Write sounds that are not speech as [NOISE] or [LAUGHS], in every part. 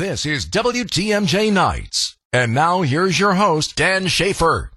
This is WTMJ Nights. And now here's your host, Dan Shafer.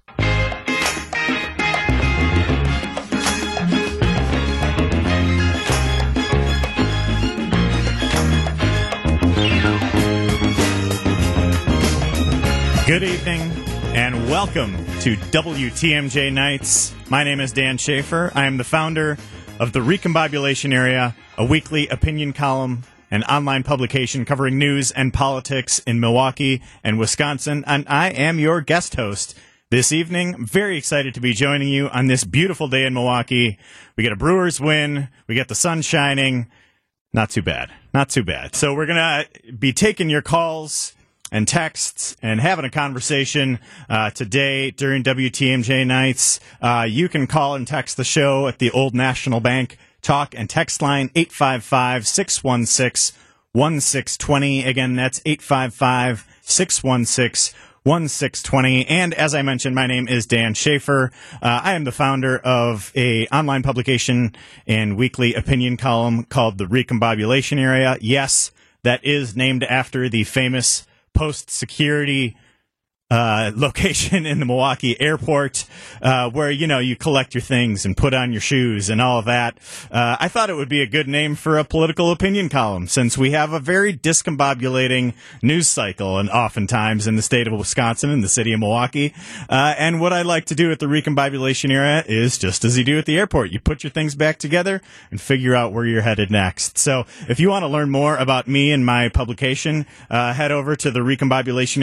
Good evening and welcome to WTMJ Nights. My name is Dan Shafer. I am the founder of the Recombobulation Area, a weekly opinion column and online publication covering news and politics in Milwaukee and Wisconsin. And I am your guest host this evening. I'm very excited to be joining you on this beautiful day in Milwaukee. We get a Brewers win, we get the sun shining. Not too bad. Not too bad. So we're going to be taking your calls and texts and having a conversation uh, today during WTMJ nights. Uh, you can call and text the show at the Old National Bank talk and text line 855 616 1620. Again, that's 855 616 1620. And as I mentioned, my name is Dan Shafer. Uh, I am the founder of a online publication and weekly opinion column called The Recombobulation Area. Yes, that is named after the famous post security uh, [LAUGHS] location in the Milwaukee airport, uh, where you know you collect your things and put on your shoes and all of that. Uh, I thought it would be a good name for a political opinion column, since we have a very discombobulating news cycle, and oftentimes in the state of Wisconsin and the city of Milwaukee. Uh, and what I like to do at the recombobulation area is just as you do at the airport: you put your things back together and figure out where you're headed next. So, if you want to learn more about me and my publication, uh, head over to the recombobulation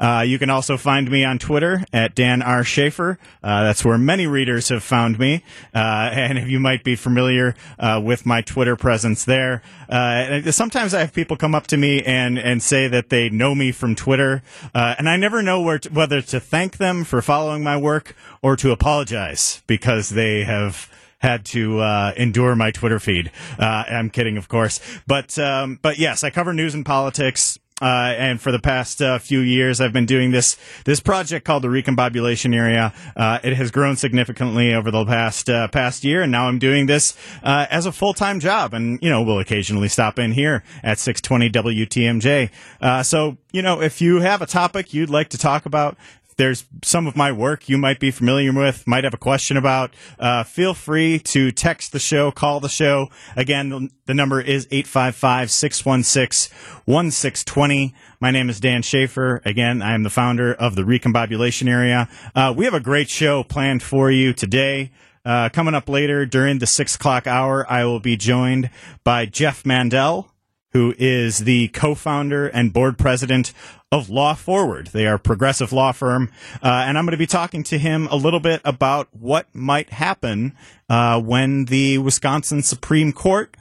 uh, you can also find me on Twitter at Dan R. Shafer. Uh, that's where many readers have found me. Uh, and you might be familiar uh, with my Twitter presence there, uh, sometimes I have people come up to me and, and say that they know me from Twitter. Uh, and I never know to, whether to thank them for following my work or to apologize because they have had to uh, endure my Twitter feed. Uh, I'm kidding, of course, but um, but yes, I cover news and politics. Uh, and for the past uh, few years, I've been doing this this project called the Recombobulation Area. Uh, it has grown significantly over the past uh, past year, and now I'm doing this uh, as a full time job. And you know, we'll occasionally stop in here at 620 WTMJ. Uh, so you know, if you have a topic you'd like to talk about, there's some of my work you might be familiar with, might have a question about, uh, feel free to text the show, call the show. Again, the, the number is 855 616 1620. My name is Dan Shafer. Again, I am the founder of the Recombobulation Area. Uh, we have a great show planned for you today. Uh, coming up later during the six o'clock hour, I will be joined by Jeff Mandel, who is the co-founder and board president of Law Forward. They are a progressive law firm, uh, and I'm going to be talking to him a little bit about what might happen uh, when the Wisconsin Supreme Court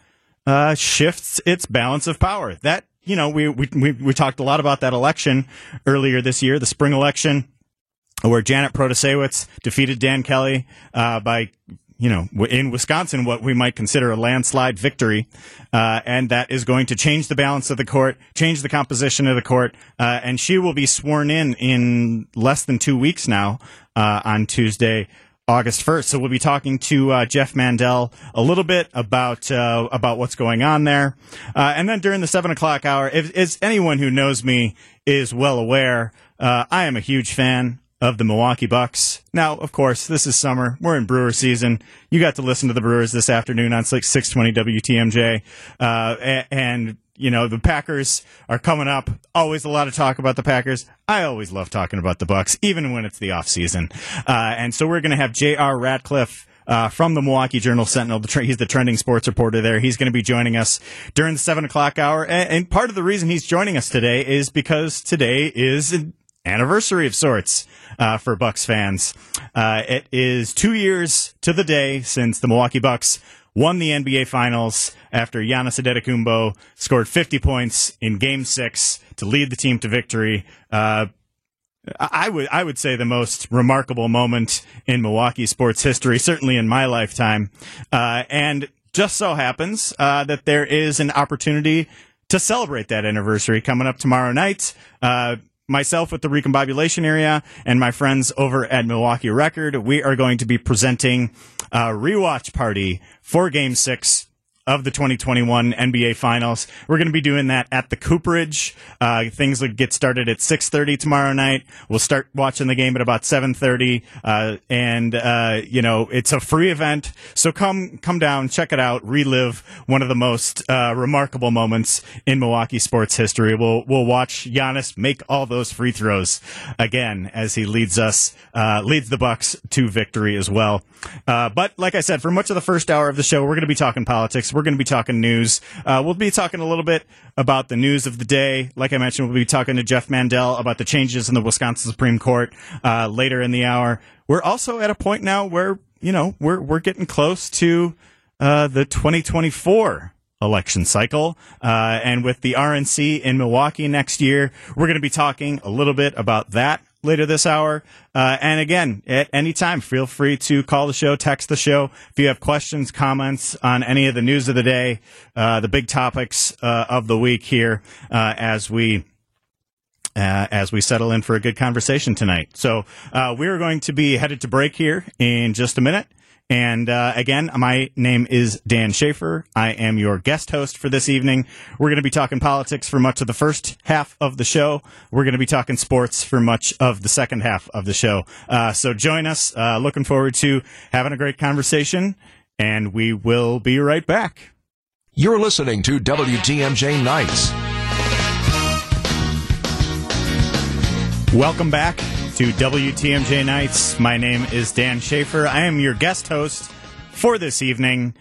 uh, shifts its balance of power. That you know, we, we we we talked a lot about that election earlier this year, the spring election where Janet Protasiewicz defeated Dan Kelly uh, by you know, in Wisconsin, what we might consider a landslide victory, uh, and that is going to change the balance of the court, change the composition of the court, uh, and she will be sworn in in less than two weeks now uh, on Tuesday. August 1st. So we'll be talking to uh, Jeff Mandel a little bit about uh, about what's going on there. Uh, and then during the 7 o'clock hour, if, anyone who knows me is well aware, uh, I am a huge fan of the Milwaukee Bucks. Now, of course, this is summer. We're in Brewer season. You got to listen to the Brewers this afternoon on 620 WTMJ. Uh, and, you know, the Packers are coming up. Always a lot of talk about the Packers. I always love talking about the Bucks, even when it's the off season. Uh, and so we're going to have J.R. Radcliffe. Uh, from the Milwaukee Journal Sentinel. The he's the trending sports reporter there. He's going to be joining us during the seven o'clock hour. And, and, part of the reason he's joining us today is because today is anniversary of sorts uh, for Bucks fans. Uh, it is two years to the day since the Milwaukee Bucks won the NBA Finals after Giannis Antetokounmpo scored 50 points in Game Six to lead the team to victory. Uh, I would I would say the most remarkable moment in Milwaukee sports history, certainly in my lifetime. Uh, and just so happens uh, that there is an opportunity to celebrate that anniversary coming up tomorrow night. Myself with the recombobulation area and my friends over at Milwaukee Record, we are going to be presenting a rewatch party for Game Six of the 2021 NBA Finals. We're going to be doing that at the Cooperage. Uh, things will get started at 6:30 tomorrow night. We'll start watching the game at about 7:30, uh, and uh, you know it's a free event, so come come down, check it out, relive one of the most uh, remarkable moments in Milwaukee sports history. We'll we'll watch Giannis make all those free throws again as he leads us uh, leads the Bucks to victory as well. Uh, but like I said, for much of the first hour of the show, we're going to be talking politics. We're going to be talking news. Uh, we'll be talking a little bit about the news of the day. Like I mentioned, we'll be talking to Jeff Mandel about the changes in the Wisconsin Supreme Court uh, later in the hour. We're also at a point now where you know we're we're getting close to uh, the 2024 election cycle. Uh, and with the RNC in Milwaukee next year, we're going to be talking a little bit about that later this hour. Uh, and again, at any time, feel free to call the show, text the show. If you have questions, comments on any of the news of the day, uh, the big topics uh, of the week here uh, as we. Uh, as we settle in for a good conversation tonight. So, uh, we're going to be headed to break here in just a minute. And uh, again, my name is Dan Shafer. I am your guest host for this evening. We're going to be talking politics for much of the first half of the show. We're going to be talking sports for much of the second half of the show. Uh, so join us. Uh, looking forward to having a great conversation, and we will be right back. You're listening to WTMJ Nights. Welcome back to WTMJ Nights. My name is Dan Shafer. I am your guest host for this evening,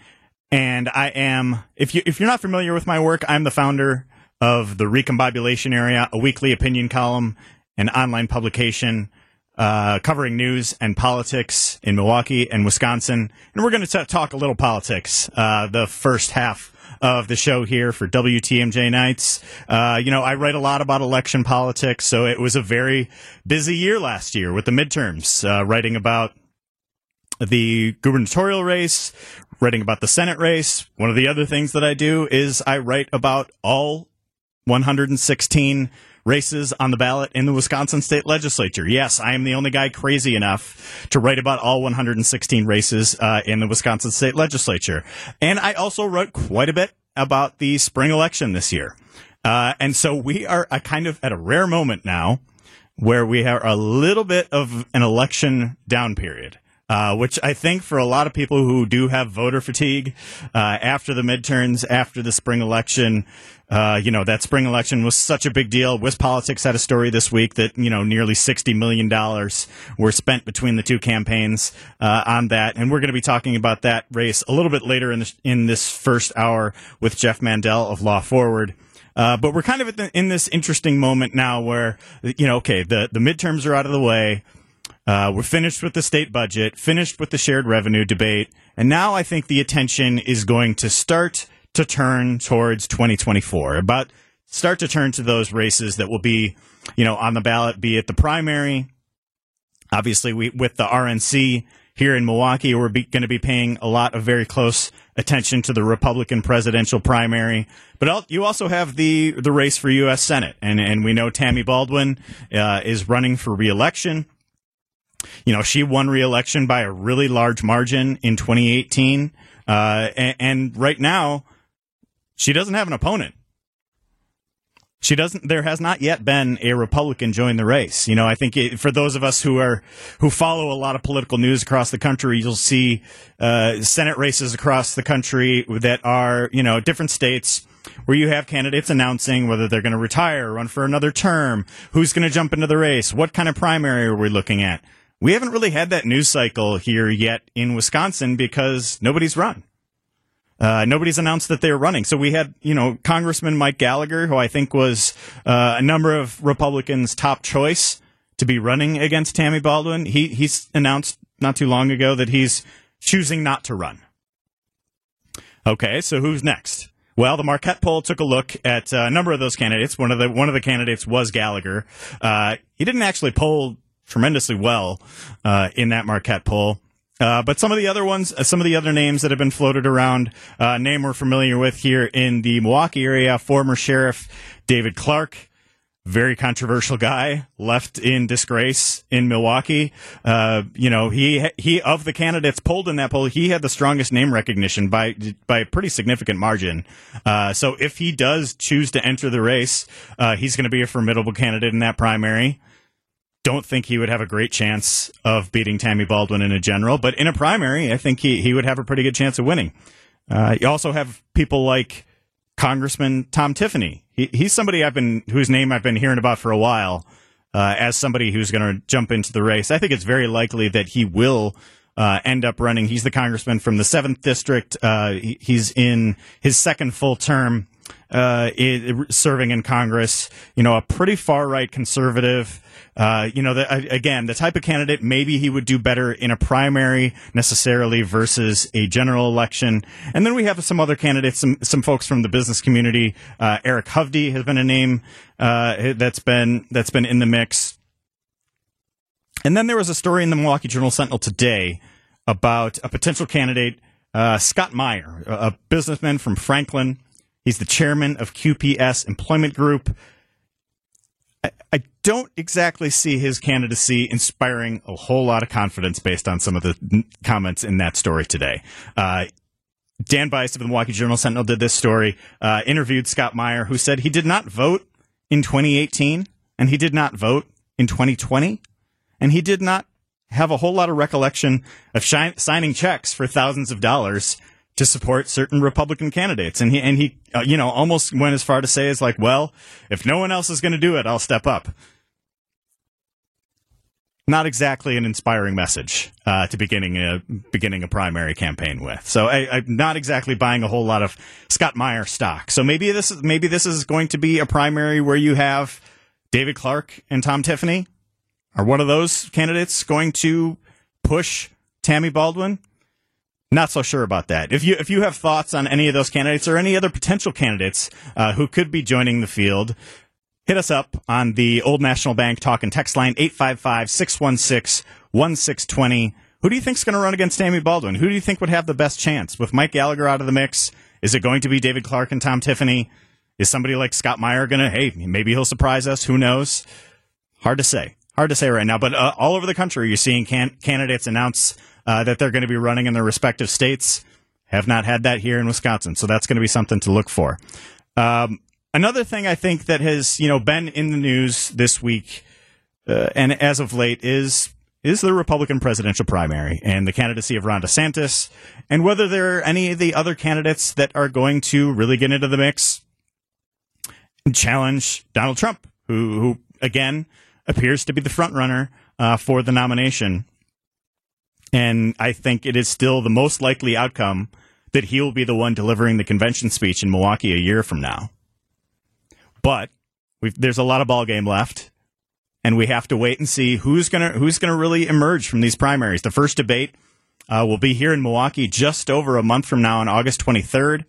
and I am if you if you're not familiar with my work, I'm the founder of the Recombobulation Area, a weekly opinion column and online publication uh, covering news and politics in Milwaukee and Wisconsin. And we're going to talk a little politics uh, the first half of the show here for WTMJ nights. Uh, you know, I write a lot about election politics, so it was a very busy year last year with the midterms, uh, writing about the gubernatorial race, writing about the Senate race. One of the other things that I do is I write about all 116 races on the ballot in the Wisconsin state legislature. Yes, I am the only guy crazy enough to write about all 116 races uh, in the Wisconsin state legislature. And I also wrote quite a bit about the spring election this year. Uh, and so we are a kind of at a rare moment now where we have a little bit of an election down period. Uh, which I think for a lot of people who do have voter fatigue uh, after the midterms, after the spring election, uh, you know, that spring election was such a big deal. WisPolitics had a story this week that, you know, nearly $60 million were spent between the two campaigns uh, on that. And we're going to be talking about that race a little bit later in, in this first hour with Jeff Mandel of Law Forward. Uh, but we're kind of the, in this interesting moment now where, you know, okay, the, the midterms are out of the way. Uh, we're finished with the state budget, finished with the shared revenue debate, and now I think the attention is going to start to turn towards 2024. About start to turn to those races that will be, you know, on the ballot, be it the primary. Obviously, we with the RNC here in Milwaukee, we're going to be paying a lot of very close attention to the Republican presidential primary. But you also have the the race for U.S. Senate, and and we know Tammy Baldwin uh, is running for reelection. You know, she won re-election by a really large margin in 2018, uh, and, and right now she doesn't have an opponent. She doesn't. There has not yet been a Republican join the race. You know, I think it, for those of us who are who follow a lot of political news across the country, you'll see uh, Senate races across the country that are you know different states where you have candidates announcing whether they're going to retire, run for another term, who's going to jump into the race, what kind of primary are we looking at. We haven't really had that news cycle here yet in Wisconsin because nobody's run. Uh, nobody's announced that they're running. So we had, you know, Congressman Mike Gallagher, who I think was uh, a number of Republicans' top choice to be running against Tammy Baldwin. He he's announced not too long ago that he's choosing not to run. Okay, so who's next? Well, the Marquette poll took a look at uh, a number of those candidates. One of the one of the candidates was Gallagher. Uh, he didn't actually poll tremendously well uh, in that Marquette poll. Uh, but some of the other ones, uh, some of the other names that have been floated around, uh, name we're familiar with here in the Milwaukee area, former sheriff David Clarke, very controversial guy left in disgrace in Milwaukee. Uh, you know, he he of the candidates polled in that poll, he had the strongest name recognition by by a pretty significant margin. Uh, so if he does choose to enter the race, uh, he's going to be a formidable candidate in that primary. Don't think he would have a great chance of beating Tammy Baldwin in a general, but in a primary, I think he he would have a pretty good chance of winning. Uh, you also have people like Congressman Tom Tiffany. He, he's somebody I've been whose name I've been hearing about for a while uh, as somebody who's going to jump into the race. I think it's very likely that he will uh, end up running. He's the congressman from the seventh district. Uh, he, he's in his second full term uh, serving in Congress. You know, a pretty far right conservative. Uh, you know, the, again, the type of candidate maybe he would do better in a primary necessarily versus a general election. And then we have some other candidates, some some folks from the business community. Uh, Eric Hovde has been a name uh, that's been that's been in the mix. And then there was a story in the Milwaukee Journal Sentinel today about a potential candidate, uh, Scott Mayer, a businessman from Franklin. He's the chairman of QPS Employment Group. I, don't exactly see his candidacy inspiring a whole lot of confidence based on some of the comments in that story today. Uh, Dan Bice of the Milwaukee Journal Sentinel did this story, uh, interviewed Scott Mayer, who said he did not vote in 2018 and he did not vote in 2020 and he did not have a whole lot of recollection of shi- signing checks for thousands of dollars to support certain Republican candidates. And he, and he, uh, you know, almost went as far to say is like, well, if no one else is going to do it, I'll step up. Not exactly an inspiring message uh, to beginning a beginning a primary campaign with. So I, am not exactly buying a whole lot of Scott Mayer stock. So maybe this is maybe this is going to be a primary where you have David Clarke and Tom Tiffany. Are one of those candidates going to push Tammy Baldwin? Not so sure about that. If you if you have thoughts on any of those candidates or any other potential candidates uh, who could be joining the field, hit us up on the Old National Bank talk and text line 855-616-1620. Who do you think is going to run against Tammy Baldwin? Who do you think would have the best chance? With Mike Gallagher out of the mix, is it going to be David Clarke and Tom Tiffany? Is somebody like Scott Mayer going to, hey, maybe he'll surprise us? Who knows? Hard to say. Hard to say right now. But uh, all over the country, you're seeing can- candidates announce uh, that they're going to be running in their respective states. Have not had that here in Wisconsin, so that's going to be something to look for. Um, another thing I think that has you know been in the news this week uh, and as of late is is the Republican presidential primary and the candidacy of Ron DeSantis, and whether there are any of the other candidates that are going to really get into the mix and challenge Donald Trump, who, who again appears to be the front runner uh, for the nomination and I think it is still the most likely outcome that he will be the one delivering the convention speech in Milwaukee a year from now. But there's a lot of ball game left, and we have to wait and see who's gonna who's gonna really emerge from these primaries. The first debate uh, will be here in Milwaukee just over a month from now on August 23rd.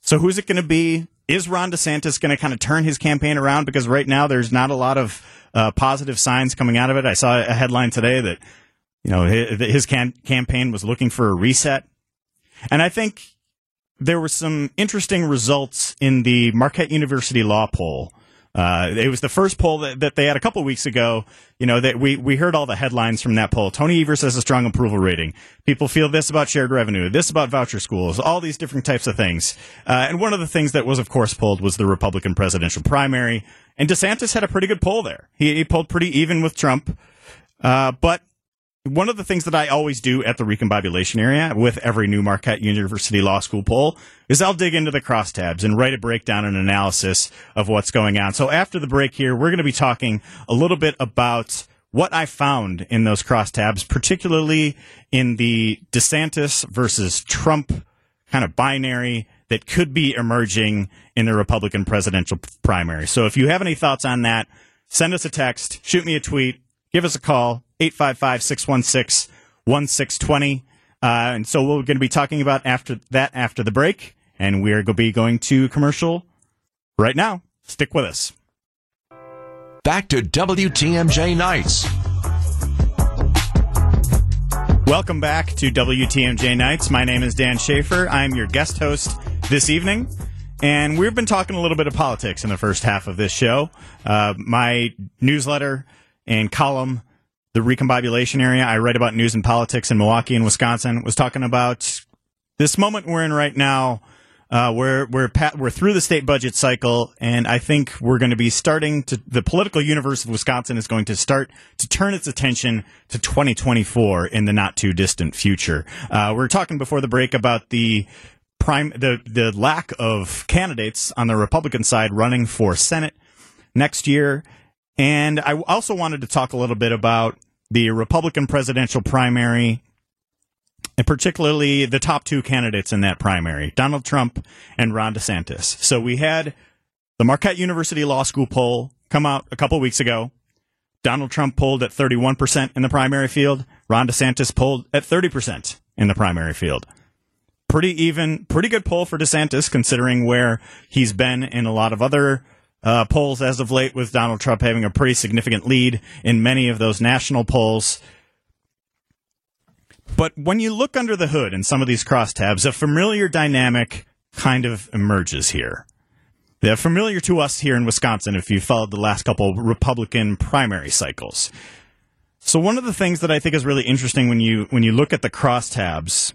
So who's it going to be? Is Ron DeSantis going to kind of turn his campaign around? Because right now there's not a lot of uh, positive signs coming out of it. I saw a headline today that you know, his, his campaign was looking for a reset. And I think there were some interesting results in the Marquette University law poll. Uh, it was the first poll that, that they had a couple weeks ago. You know, that we, we heard all the headlines from that poll. Tony Evers has a strong approval rating. People feel this about shared revenue, this about voucher schools, all these different types of things. Uh, and one of the things that was, of course, polled was the Republican presidential primary. And DeSantis had a pretty good poll there. He, he polled pretty even with Trump. Uh, but one of the things that I always do at the recombobulation area with every new Marquette University Law School poll is I'll dig into the crosstabs and write a breakdown and analysis of what's going on. So after the break here, we're going to be talking a little bit about what I found in those crosstabs, particularly in the DeSantis versus Trump kind of binary that could be emerging in the Republican presidential primary. So if you have any thoughts on that, send us a text, shoot me a tweet, give us a call, 855 616 1620. Uh, and so we're going to be talking about after that after the break, and we're going to be going to commercial right now. Stick with us. Back to WTMJ Nights. Welcome back to WTMJ Nights. My name is Dan Shafer. I'm your guest host this evening. And we've been talking a little bit of politics in the first half of this show. Uh, my newsletter and column, The Recombobulation Area, I write about news and politics in Milwaukee and Wisconsin, was talking about this moment we're in right now. Uh, we're we're pat, we're through the state budget cycle, and I think we're going to be starting to. The political universe of Wisconsin is going to start to turn its attention to 2024 in the not too distant future. Uh, we are talking before the break about the prime the the lack of candidates on the Republican side running for Senate next year, and I also wanted to talk a little bit about the Republican presidential primary and particularly the top two candidates in that primary, Donald Trump and Ron DeSantis. So we had the Marquette University Law School poll come out a couple weeks ago. Donald Trump polled at 31% in the primary field. Ron DeSantis polled at 30% in the primary field. Pretty even, pretty good poll for DeSantis considering where he's been in a lot of other uh, polls as of late with Donald Trump having a pretty significant lead in many of those national polls. But when you look under the hood in some of these crosstabs, a familiar dynamic kind of emerges here. They're familiar to us here in Wisconsin if you followed the last couple Republican primary cycles. So one of the things that I think is really interesting when you when you look at the crosstabs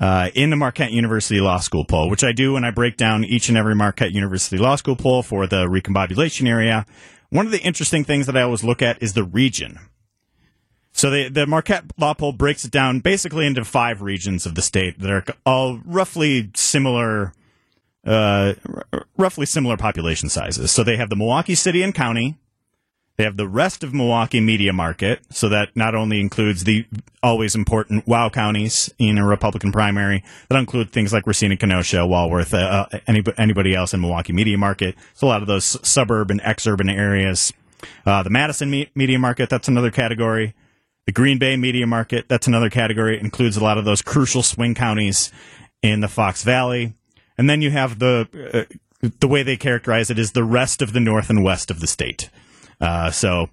uh, in the Marquette University Law School poll, which I do when I break down each and every Marquette University Law School poll for the recombobulation area, one of the interesting things that I always look at is the region. So the, the Marquette Law Poll breaks it down basically into five regions of the state that are all roughly similar, uh, r- roughly similar population sizes. So they have the Milwaukee City and County. They have the rest of Milwaukee media market. So that not only includes the always important WOW counties in a Republican primary, that include things like Racine Kenosha, Walworth, uh, uh anybody, anybody else in Milwaukee media market. So a lot of those suburban, exurban areas. Uh, the Madison me- media market, that's another category. The Green Bay media market, that's another category. It includes a lot of those crucial swing counties in the Fox Valley. And then you have the uh, the way they characterize it is the rest of the north and west of the state. Uh, so,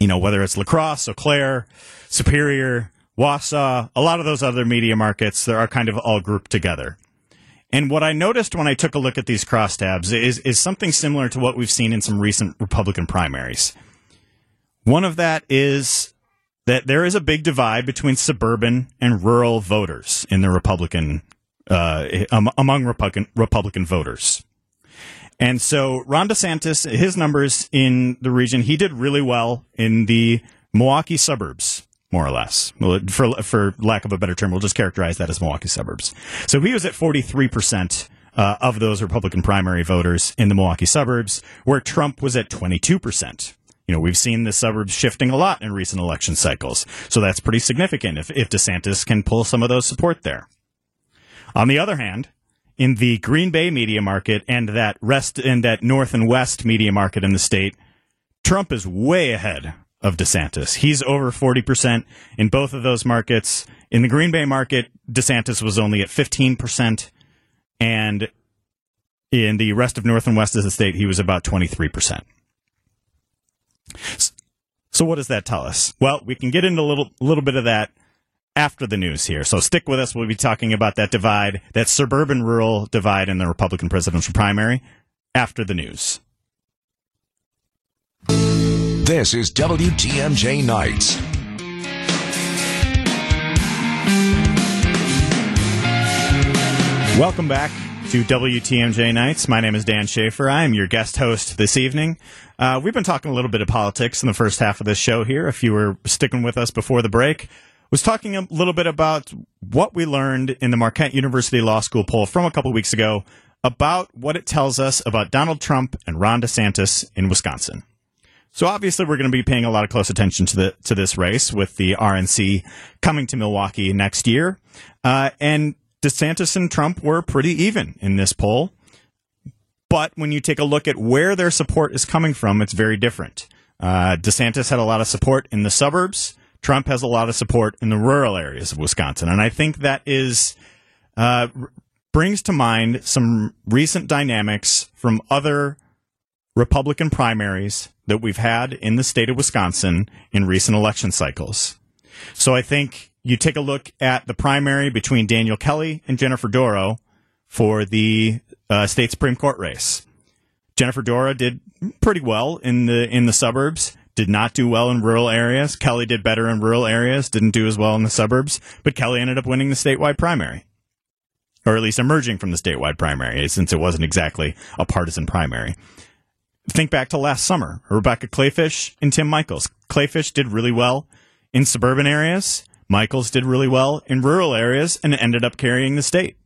you know, whether it's La Crosse, Eau Claire, Superior, Wausau, a lot of those other media markets, they are kind of all grouped together. And what I noticed when I took a look at these crosstabs is, is something similar to what we've seen in some recent Republican primaries. One of that is that there is a big divide between suburban and rural voters in the Republican uh, among Republican Republican voters. And so Ron DeSantis, his numbers in the region, he did really well in the Milwaukee suburbs, more or less. For for lack of a better term, we'll just characterize that as Milwaukee suburbs. So he was at forty three percent. Uh, of those Republican primary voters in the Milwaukee suburbs, where Trump was at 22% you know, we've seen the suburbs shifting a lot in recent election cycles. So that's pretty significant if, if DeSantis can pull some of those support there. On the other hand, in the Green Bay media market and that rest in that north and west media market in the state, Trump is way ahead of DeSantis. He's over 40% in both of those markets. In the Green Bay market, DeSantis was only at 15%. And in the rest of north and west of the state, he was about 23%. So what does that tell us? Well, we can get into a little little bit of that after the news here. So stick with us. We'll be talking about that divide, that suburban rural divide in the Republican presidential primary after the news. This is WTMJ Nights. Welcome back to WTMJ Nights. My name is Dan Shafer. I am your guest host this evening. Uh, we've been talking a little bit of politics in the first half of this show here. If you were sticking with us before the break, was talking a little bit about what we learned in the Marquette University Law School poll from a couple weeks ago about what it tells us about Donald Trump and Ron DeSantis in Wisconsin. So obviously, we're going to be paying a lot of close attention to the to this race with the RNC coming to Milwaukee next year, uh, and DeSantis and Trump were pretty even in this poll. But when you take a look at where their support is coming from, it's very different. Uh, DeSantis had a lot of support in the suburbs. Trump has a lot of support in the rural areas of Wisconsin, and I think that is uh, brings to mind some recent dynamics from other Republican primaries that we've had in the state of Wisconsin in recent election cycles. So I think you take a look at the primary between Daniel Kelly and Jennifer Dorow for the uh, state Supreme Court race. Jennifer Dorow did pretty well in the in the suburbs. Did not do well in rural areas. Kelly did better in rural areas. Didn't do as well in the suburbs. But Kelly ended up winning the statewide primary, or at least emerging from the statewide primary, since it wasn't exactly a partisan primary. Think back to last summer. Rebecca Kleefisch and Tim Michels. Kleefisch did really well in suburban areas. Michels did really well in rural areas and ended up carrying the state.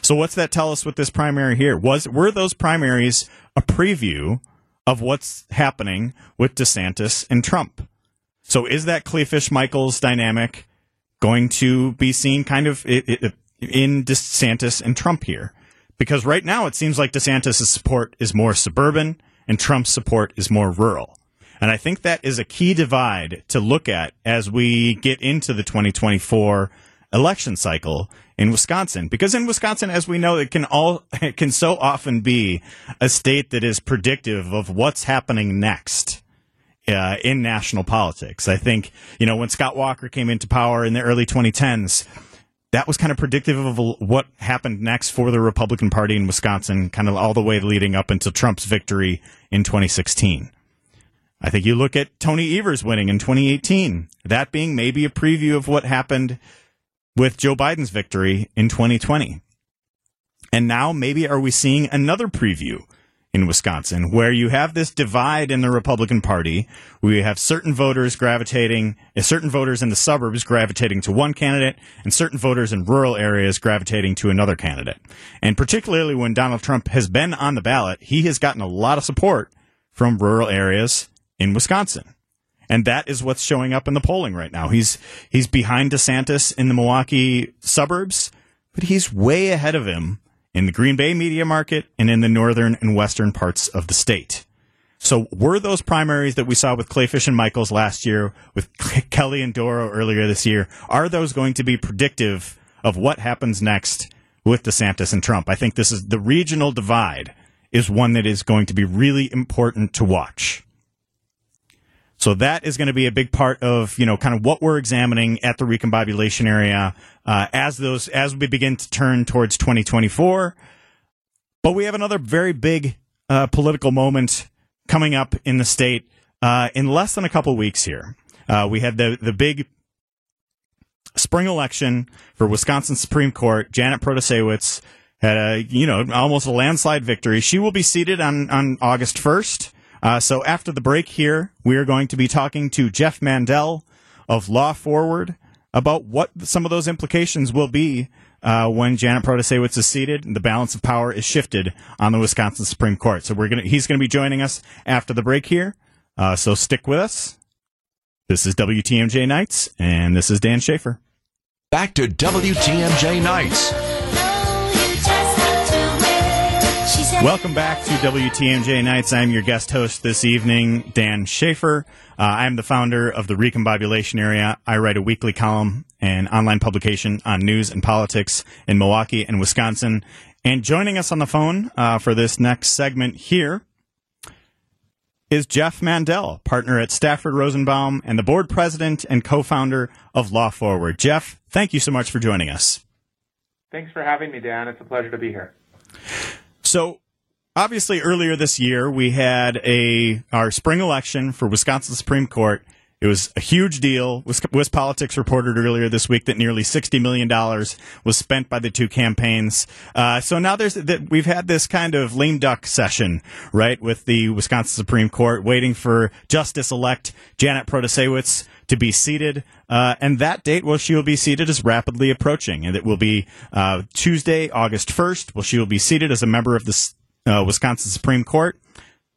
So what's that tell us with this primary here? Was were those primaries a preview of what's happening with DeSantis and Trump? So is that Kleefisch Michels dynamic going to be seen kind of in DeSantis and Trump here? Because right now it seems like DeSantis' support is more suburban and Trump's support is more rural. And I think that is a key divide to look at as we get into the 2024 election cycle in Wisconsin because in Wisconsin as we know it can all [LAUGHS] it can so often be a state that is predictive of what's happening next uh, in national politics. I think, you know, when Scott Walker came into power in the early 2010s, that was kind of predictive of what happened next for the Republican Party in Wisconsin, kind of all the way leading up until Trump's victory in 2016. I think you look at Tony Evers winning in 2018, that being maybe a preview of what happened with Joe Biden's victory in 2020. And now maybe are we seeing another preview in Wisconsin where you have this divide in the Republican Party you have certain voters gravitating, uh, certain voters in the suburbs gravitating to one candidate and certain voters in rural areas gravitating to another candidate. And particularly when Donald Trump has been on the ballot, he has gotten a lot of support from rural areas in Wisconsin. And that is what's showing up in the polling right now. He's he's behind DeSantis in the Milwaukee suburbs, but he's way ahead of him in the Green Bay media market and in the northern and western parts of the state. So were those primaries that we saw with Kleefisch and Michels last year, with [LAUGHS] Kelly and Dorow earlier this year, are those going to be predictive of what happens next with DeSantis and Trump? I think this is the regional divide is one that is going to be really important to watch. So that is going to be a big part of you know kind of what we're examining at the recombobulation area uh, as those as we begin to turn towards 2024. But we have another very big uh, political moment coming up in the state uh, in less than a couple weeks here. Uh, we had the the big spring election for Wisconsin Supreme Court. Janet Protasiewicz had a you know almost a landslide victory. She will be seated on on August 1st. Uh, so after the break here, we are going to be talking to Jeff Mandel of Law Forward about what some of those implications will be uh, when Janet Protasiewicz is seated and the balance of power is shifted on the Wisconsin Supreme Court. So we're gonna he's going to be joining us after the break here. Uh, so stick with us. This is WTMJ Nights, and this is Dan Shafer. Back to WTMJ Nights. Welcome back to WTMJ Nights. I'm your guest host this evening, Dan Shafer. Uh, I'm the founder of the Recombobulation Area. I write a weekly column and online publication on news and politics in Milwaukee and Wisconsin. And joining us on the phone uh, for this next segment here is Jeff Mandel, partner at Stafford Rosenbaum and the board president and co-founder of Law Forward. Jeff, thank you so much for joining us. Thanks for having me, Dan. It's a pleasure to be here. So, obviously earlier this year we had a our spring election for Wisconsin Supreme Court. It was a huge deal. Wisconsin WisPolitics reported earlier this week that nearly sixty million dollars was spent by the two campaigns. Uh, so now there's that we've had this kind of lame duck session, right, with the Wisconsin Supreme Court, waiting for Justice-elect Janet Protasiewicz to be seated, uh, and that date, well, she will be seated, is rapidly approaching, and it will be uh, Tuesday, August first. Well, she will be seated as a member of the uh, Wisconsin Supreme Court.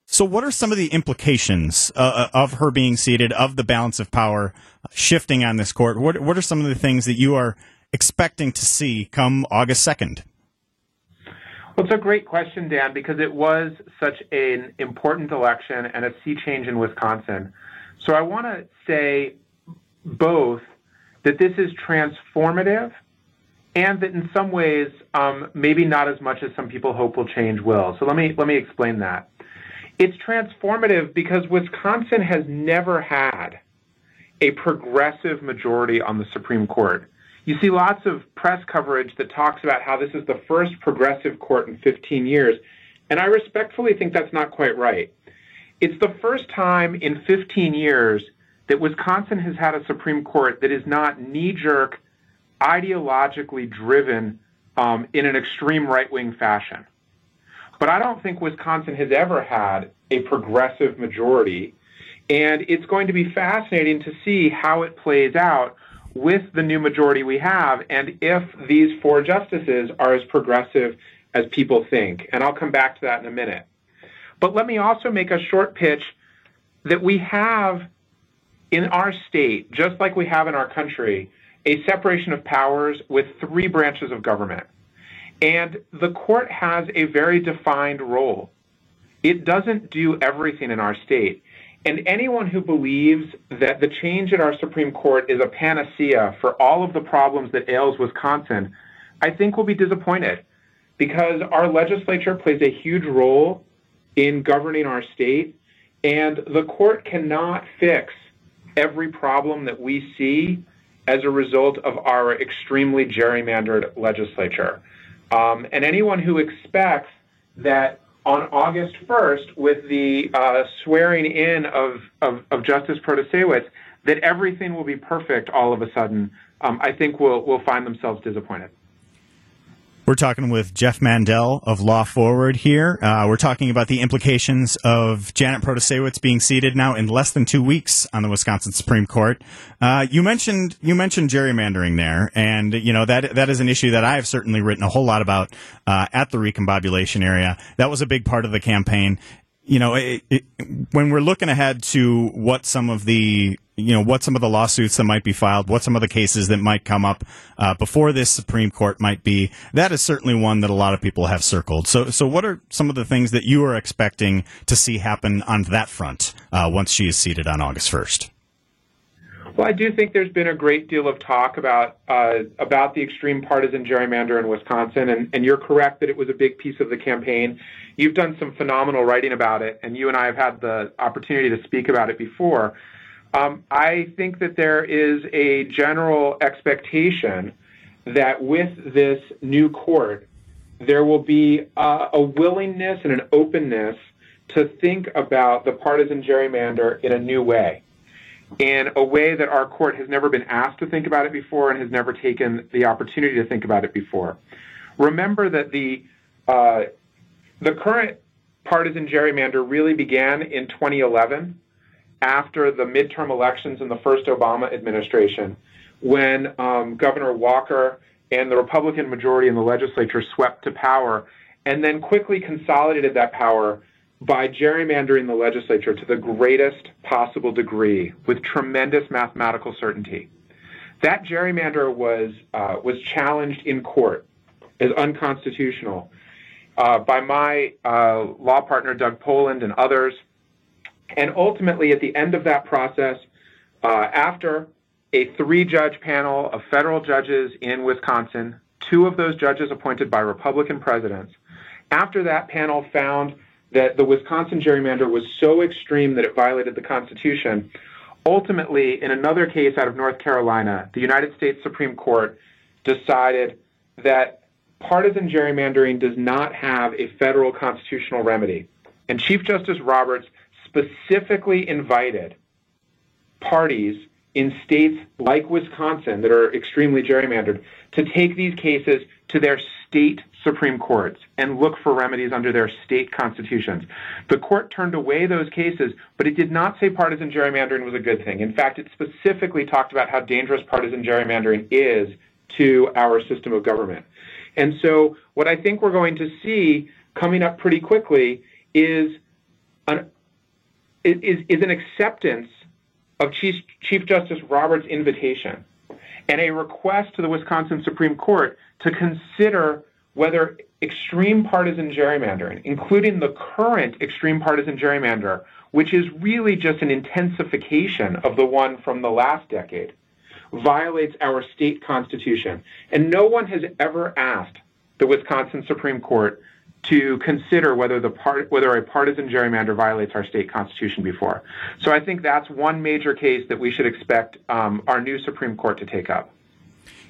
So, what are some of the implications uh, uh, of her being seated, of the balance of power shifting on this court? What, what are some of the things that you are expecting to see come August 2nd? Well, it's a great question, Dan, because it was such an important election and a sea change in Wisconsin. So, I want to say both that this is transformative and that in some ways, um, maybe not as much as some people hope will change will. So let me let me explain that. It's transformative because Wisconsin has never had a progressive majority on the Supreme Court. you see lots of press coverage that talks about how this is the first progressive court in 15 years, and I respectfully think that's not quite right. It's the first time in 15 years that Wisconsin has had a Supreme Court that is not knee jerk, ideologically driven um, in an extreme right wing fashion. But I don't think Wisconsin has ever had a progressive majority. And it's going to be fascinating to see how it plays out with the new majority we have and if these four justices are as progressive as people think. And I'll come back to that in a minute. But let me also make a short pitch that we have in our state, just like we have in our country, a separation of powers with three branches of government. And the court has a very defined role. It doesn't do everything in our state. And anyone who believes that the change in our Supreme Court is a panacea for all of the problems that ails Wisconsin, I think will be disappointed because our legislature plays a huge role in governing our state, and the court cannot fix every problem that we see as a result of our extremely gerrymandered legislature. Um, and anyone who expects that on August 1st, with the uh, swearing in of, of, of, Justice Protasiewicz, that everything will be perfect all of a sudden, um, I think will will find themselves disappointed. We're talking with Jeff Mandel of Law Forward here. Uh, we're talking about the implications of Janet Protasiewicz being seated now in less than two weeks on the Wisconsin Supreme Court. Uh, you mentioned you mentioned gerrymandering there, and you know that that is an issue that I have certainly written a whole lot about uh, at the recombobulation area. That was a big part of the campaign, you know, it, it, when we're looking ahead to what some of the you know what some of the lawsuits that might be filed, what some of the cases that might come up uh, before this Supreme Court might be, that is certainly one that a lot of people have circled. So, so what are some of the things that you are expecting to see happen on that front uh, once she is seated on August first? Well, I do think there's been a great deal of talk about uh, about the extreme partisan gerrymander in Wisconsin, and, and you're correct that it was a big piece of the campaign. You've done some phenomenal writing about it, and you and I have had the opportunity to speak about it before. Um, I think that there is a general expectation that with this new court, there will be a willingness and an openness to think about the partisan gerrymander in a new way in a way that our court has never been asked to think about it before and has never taken the opportunity to think about it before. Remember that the uh, the current partisan gerrymander really began in 2011 after the midterm elections in the first Obama administration, when um, Governor Walker and the Republican majority in the legislature swept to power and then quickly consolidated that power by gerrymandering the legislature to the greatest possible degree with tremendous mathematical certainty. That gerrymander was, uh, was challenged in court as unconstitutional uh, by my uh, law partner, Doug Poland, and others. And ultimately, at the end of that process, uh, after a three judge panel of federal judges in Wisconsin, two of those judges appointed by Republican presidents, after that panel found that the Wisconsin gerrymander was so extreme that it violated the Constitution. Ultimately, in another case out of North Carolina, the United States Supreme Court decided that partisan gerrymandering does not have a federal constitutional remedy. And Chief Justice Roberts specifically invited parties in states like Wisconsin that are extremely gerrymandered to take these cases to their state Supreme Courts and look for remedies under their state constitutions. The court turned away those cases, but it did not say partisan gerrymandering was a good thing. In fact, it specifically talked about how dangerous partisan gerrymandering is to our system of government. And so, what I think we're going to see coming up pretty quickly is an is, is an acceptance of Chief, Chief Justice Roberts' invitation and a request to the Wisconsin Supreme Court to consider whether extreme partisan gerrymandering, including the current extreme partisan gerrymander, which is really just an intensification of the one from the last decade, violates our state constitution. And no one has ever asked the Wisconsin Supreme Court to consider whether the part, whether a partisan gerrymander violates our state constitution before. So I think that's one major case that we should expect um, our new Supreme Court to take up.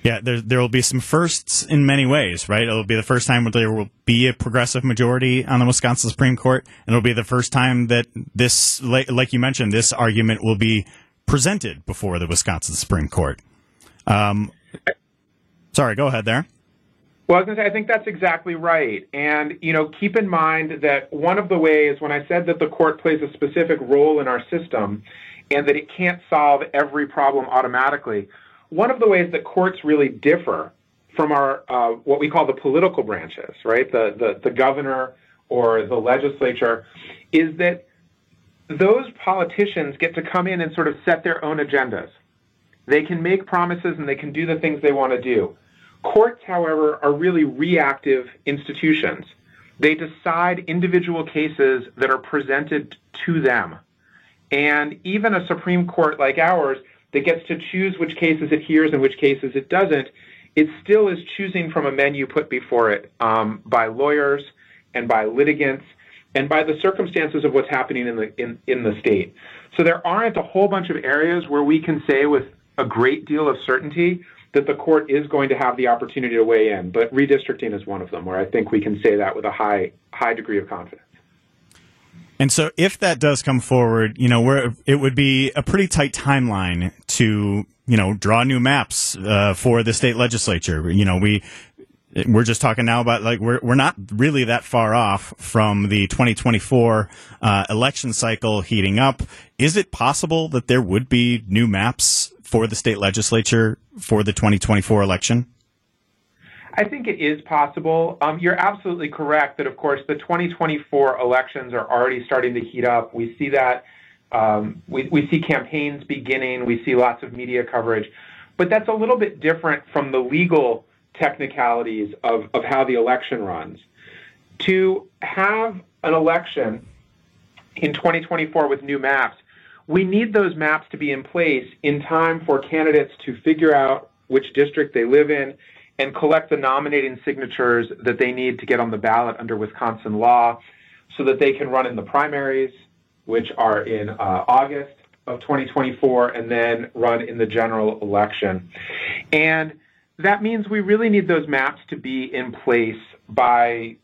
Yeah, there there will be some firsts in many ways, right? It'll be the first time there will be a progressive majority on the Wisconsin Supreme Court, and it'll be the first time that this, like you mentioned, this argument will be presented before the Wisconsin Supreme Court. Um, sorry, go ahead there. Well, I was going to say, I think that's exactly right. And, you know, keep in mind that one of the ways, when I said that the court plays a specific role in our system and that it can't solve every problem automatically, one of the ways that courts really differ from our, uh, what we call the political branches, right, the, the, the governor or the legislature, is that those politicians get to come in and sort of set their own agendas. They can make promises and they can do the things they want to do. Courts, however, are really reactive institutions. They decide individual cases that are presented to them. And even a Supreme Court like ours that gets to choose which cases it hears and which cases it doesn't, it still is choosing from a menu put before it um, by lawyers and by litigants and by the circumstances of what's happening in the in, in the state. So there aren't a whole bunch of areas where we can say with a great deal of certainty that the court is going to have the opportunity to weigh in, but redistricting is one of them where I think we can say that with a high high degree of confidence. And so, if that does come forward, you know, where it would be a pretty tight timeline to, you know, draw new maps uh, for the state legislature. You know, we we're just talking now about like we're we're not really that far off from the 2024 uh, election cycle heating up. Is it possible that there would be new maps for the state legislature for the 2024 election? I think it is possible. Um, you're absolutely correct that, of course, the 2024 elections are already starting to heat up. We see that. Um, we, we see campaigns beginning. We see lots of media coverage. But that's a little bit different from the legal technicalities of, of how the election runs. To have an election in 2024 with new maps we need those maps to be in place in time for candidates to figure out which district they live in and collect the nominating signatures that they need to get on the ballot under Wisconsin law so that they can run in the primaries, which are in uh, August of 2024, and then run in the general election. And that means we really need those maps to be in place by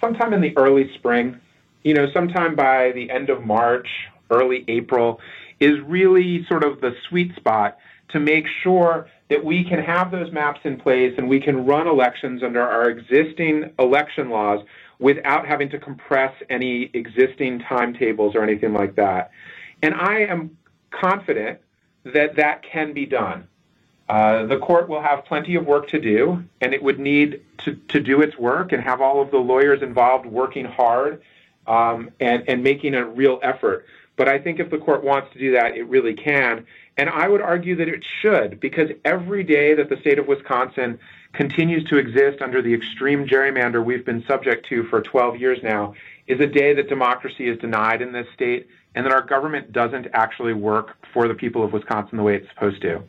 sometime in the early spring, you know, sometime by the end of March early April is really sort of the sweet spot to make sure that we can have those maps in place and we can run elections under our existing election laws without having to compress any existing timetables or anything like that. And I am confident that that can be done. Uh, the court will have plenty of work to do, and it would need to, to do its work and have all of the lawyers involved working hard um, and, and making a real effort. But I think if the court wants to do that, it really can. And I would argue that it should, because every day that the state of Wisconsin continues to exist under the extreme gerrymander we've been subject to for 12 years now is a day that democracy is denied in this state and that our government doesn't actually work for the people of Wisconsin the way it's supposed to.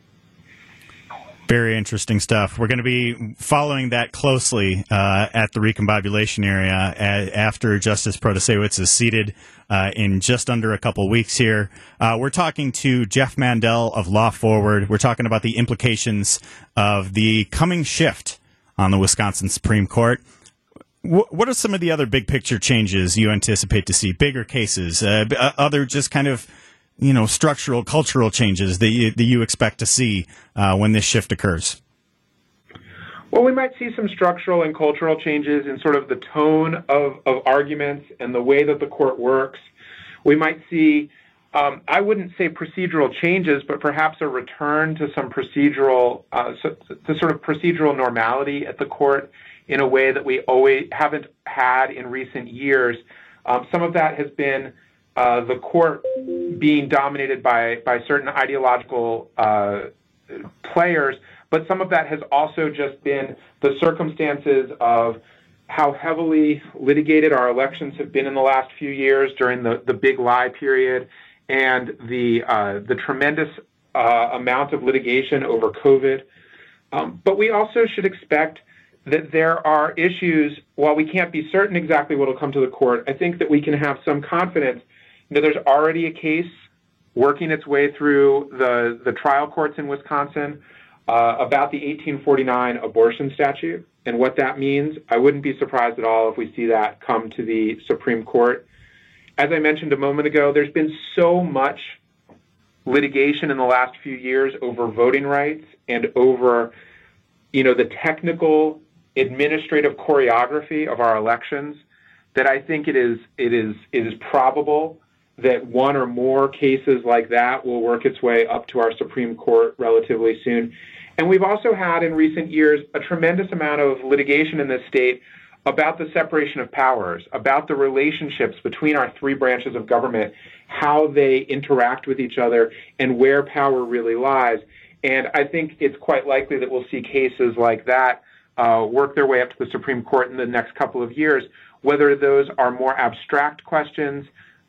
Very interesting stuff. We're going to be following that closely uh, at the recombobulation area after Justice Protasiewicz is seated uh, in just under a couple weeks here. Uh, we're talking to Jeff Mandel of Law Forward. We're talking about the implications of the coming shift on the Wisconsin Supreme Court. what are some of the other big picture changes you anticipate to see? Bigger cases, uh, uh, other just kind of you know structural cultural changes that you, that you expect to see uh, when this shift occurs? Well, we might see some structural and cultural changes in sort of the tone of, of arguments and the way that the court works. We might see, um, I wouldn't say procedural changes, but perhaps a return to some procedural, uh, so, to sort of procedural normality at the court in a way that we always haven't had in recent years. Um, some of that has been uh, the court being dominated by by certain ideological uh, players, but some of that has also just been the circumstances of how heavily litigated our elections have been in the last few years during the, the big lie period and the uh, the tremendous uh, amount of litigation over COVID. Um, but we also should expect that there are issues. While we can't be certain exactly what will come to the court, I think that we can have some confidence know, there's already a case working its way through the, the trial courts in Wisconsin uh, about the 1849 abortion statute and what that means. I wouldn't be surprised at all if we see that come to the Supreme Court. As I mentioned a moment ago, there's been so much litigation in the last few years over voting rights and over, you know, the technical administrative choreography of our elections that I think it is it is it is probable that one or more cases like that will work its way up to our Supreme Court relatively soon. And we've also had in recent years a tremendous amount of litigation in this state about the separation of powers, about the relationships between our three branches of government, how they interact with each other, and where power really lies. And I think it's quite likely that we'll see cases like that uh, work their way up to the Supreme Court in the next couple of years, whether those are more abstract questions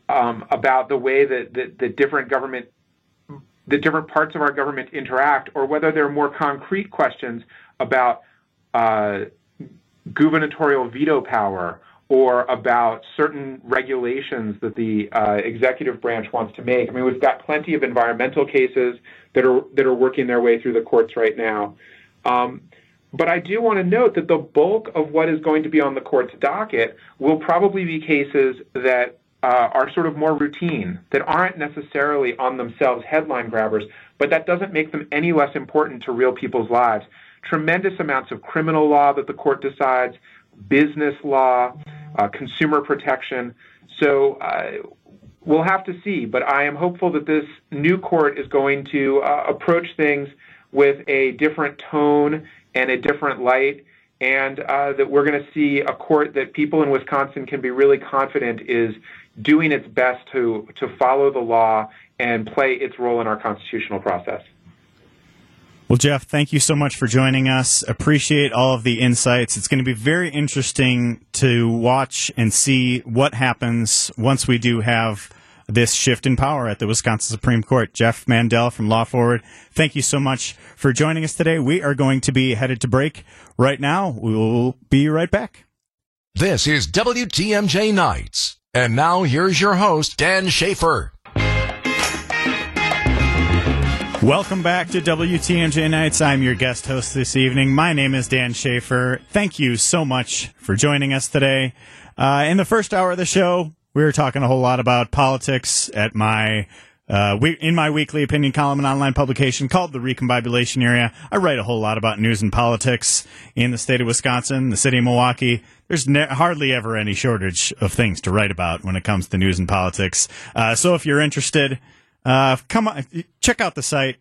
um, about the way that, that different government the different parts of our government interact, or whether there are more concrete questions about uh, gubernatorial veto power or about certain regulations that the uh, executive branch wants to make. I mean, we've got plenty of environmental cases that are that are working their way through the courts right now. Um, but I do want to note that the bulk of what is going to be on the court's docket will probably be cases that uh, are sort of more routine, that aren't necessarily on themselves headline grabbers, but that doesn't make them any less important to real people's lives. Tremendous amounts of criminal law that the court decides, business law, uh, consumer protection. So uh, we'll have to see, but I am hopeful that this new court is going to uh, approach things with a different tone and a different light and uh, that we're going to see a court that people in Wisconsin can be really confident is doing its best to, to follow the law and play its role in our constitutional process. Well, Jeff, thank you so much for joining us. Appreciate all of the insights. It's going to be very interesting to watch and see what happens once we do have this shift in power at the Wisconsin Supreme Court. Jeff Mandel from Law Forward, thank you so much for joining us today. We are going to be headed to break right now. We will be right back. This is WTMJ Nights. And now here's your host, Dan Shafer. Welcome back to WTMJ Nights. I'm your guest host this evening. My name is Dan Shafer. Thank you so much for joining us today. Uh, in the first hour of the show, we were talking a whole lot about politics at my uh, we, in my weekly opinion column and online publication called The Recombobulation Area, I write a whole lot about news and politics in the state of Wisconsin, the city of Milwaukee. There's ne- hardly ever any shortage of things to write about when it comes to news and politics. Uh, so if you're interested, uh, come on, check out the site.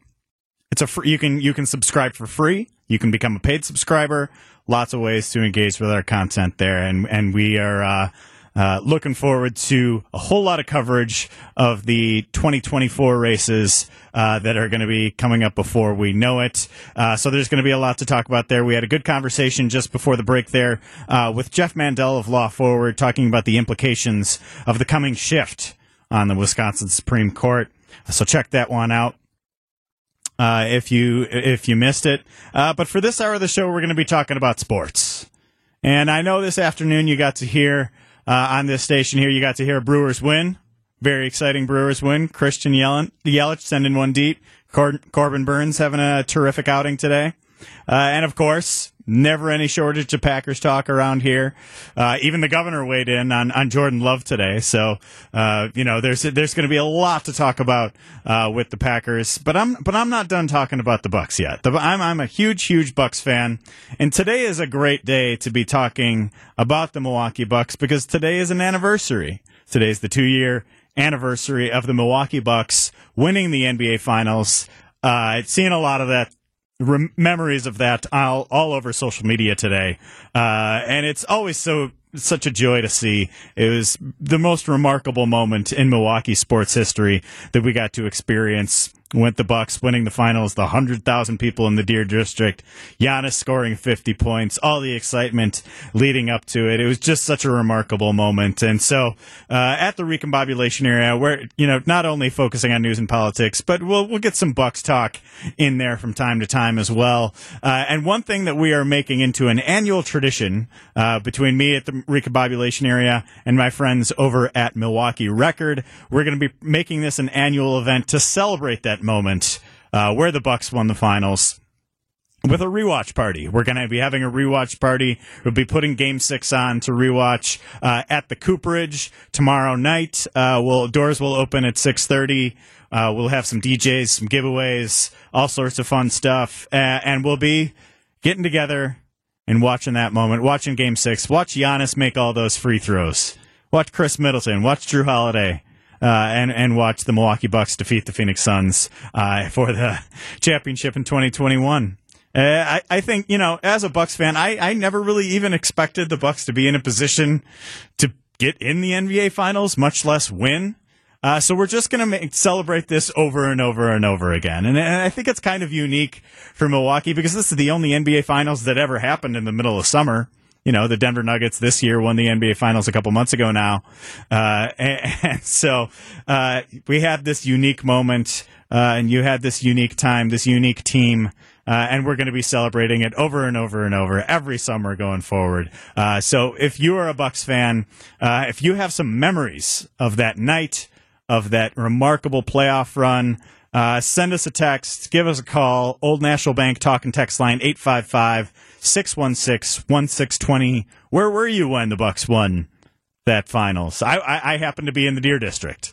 It's a free, you can you can subscribe for free. You can become a paid subscriber. Lots of ways to engage with our content there, and and we are uh, looking forward to a whole lot of coverage of the 2024 races uh, that are going to be coming up before we know it. Uh, so there's going to be a lot to talk about there. We had a good conversation just before the break there uh, with Jeff Mandel of Law Forward talking about the implications of the coming shift on the Wisconsin Supreme Court. So check that one out. Uh, if you if you missed it, but for this hour of the show, we're going to be talking about sports. And I know this afternoon you got to hear uh, on this station here. You got to hear Brewers win. Very exciting Brewers win. Christian Yelich, Yelich sending one deep. Cor- Corbin Burnes having a terrific outing today. Uh, and of course, never any shortage of Packers talk around here. Uh, even the governor weighed in on, on Jordan Love today. So, uh, you know, there's, there's going to be a lot to talk about, uh, with the Packers, but I'm, but I'm not done talking about the Bucks yet. The, I'm, I'm a huge, huge Bucks fan. And today is a great day to be talking about the Milwaukee Bucks because today is an anniversary. Today's the two year anniversary of the Milwaukee Bucks winning the NBA finals. Uh, seen a lot of that rem- memories of that all, all over social media today. Uh, and it's always so such a joy to see. It was the most remarkable moment in Milwaukee sports history that we got to experience went the Bucks winning the finals, the 100,000 people in the Deer District, Giannis scoring 50 points, all the excitement leading up to it. It was just such a remarkable moment. And so, uh, at the recombobulation area, where, you know, not only focusing on news and politics, but we'll, we'll get some Bucks talk in there from time to time as well. Uh, and one thing that we are making into an annual tradition, uh, between me at the recombobulation area and my friends over at Milwaukee Record, we're going to be making this an annual event to celebrate that moment uh, where the Bucks won the finals. with a rewatch party. We're going to be having a rewatch party. We'll be putting Game Six on to rewatch uh, at the Cooperage tomorrow night. Uh, will doors will open at six thirty. Uh, we'll have some DJs, some giveaways, all sorts of fun stuff, and we'll be getting together and watching that moment, watching Game Six, watch Giannis make all those free throws, watch Khris Middleton, watch Jrue Holiday. Uh, and and watch the Milwaukee Bucks defeat the Phoenix Suns uh, [LAUGHS] for the championship in 2021. Uh, I, I think you know, as a Bucks fan, I, I never really even expected the Bucks to be in a position to get in the NBA Finals, much less win. Uh, so we're just going to celebrate this over and over and over again. And, and, I think it's kind of unique for Milwaukee because this is the only NBA Finals that ever happened in the middle of summer. You know, the Denver Nuggets this year won the NBA Finals a couple months ago now. Uh, [LAUGHS] and, and, so uh, we had this unique moment, uh, and you had this unique time, this unique team. Uh, and we're going to be celebrating it over and over and over every summer going forward. Uh, so if you are a Bucks fan, uh, if you have some memories of that night, of that remarkable playoff run, uh, send us a text, give us a call. Old National Bank talk and text line 855 616 1620. Where were you when the Bucks won that finals? I, I, I happen to be in the Deer District.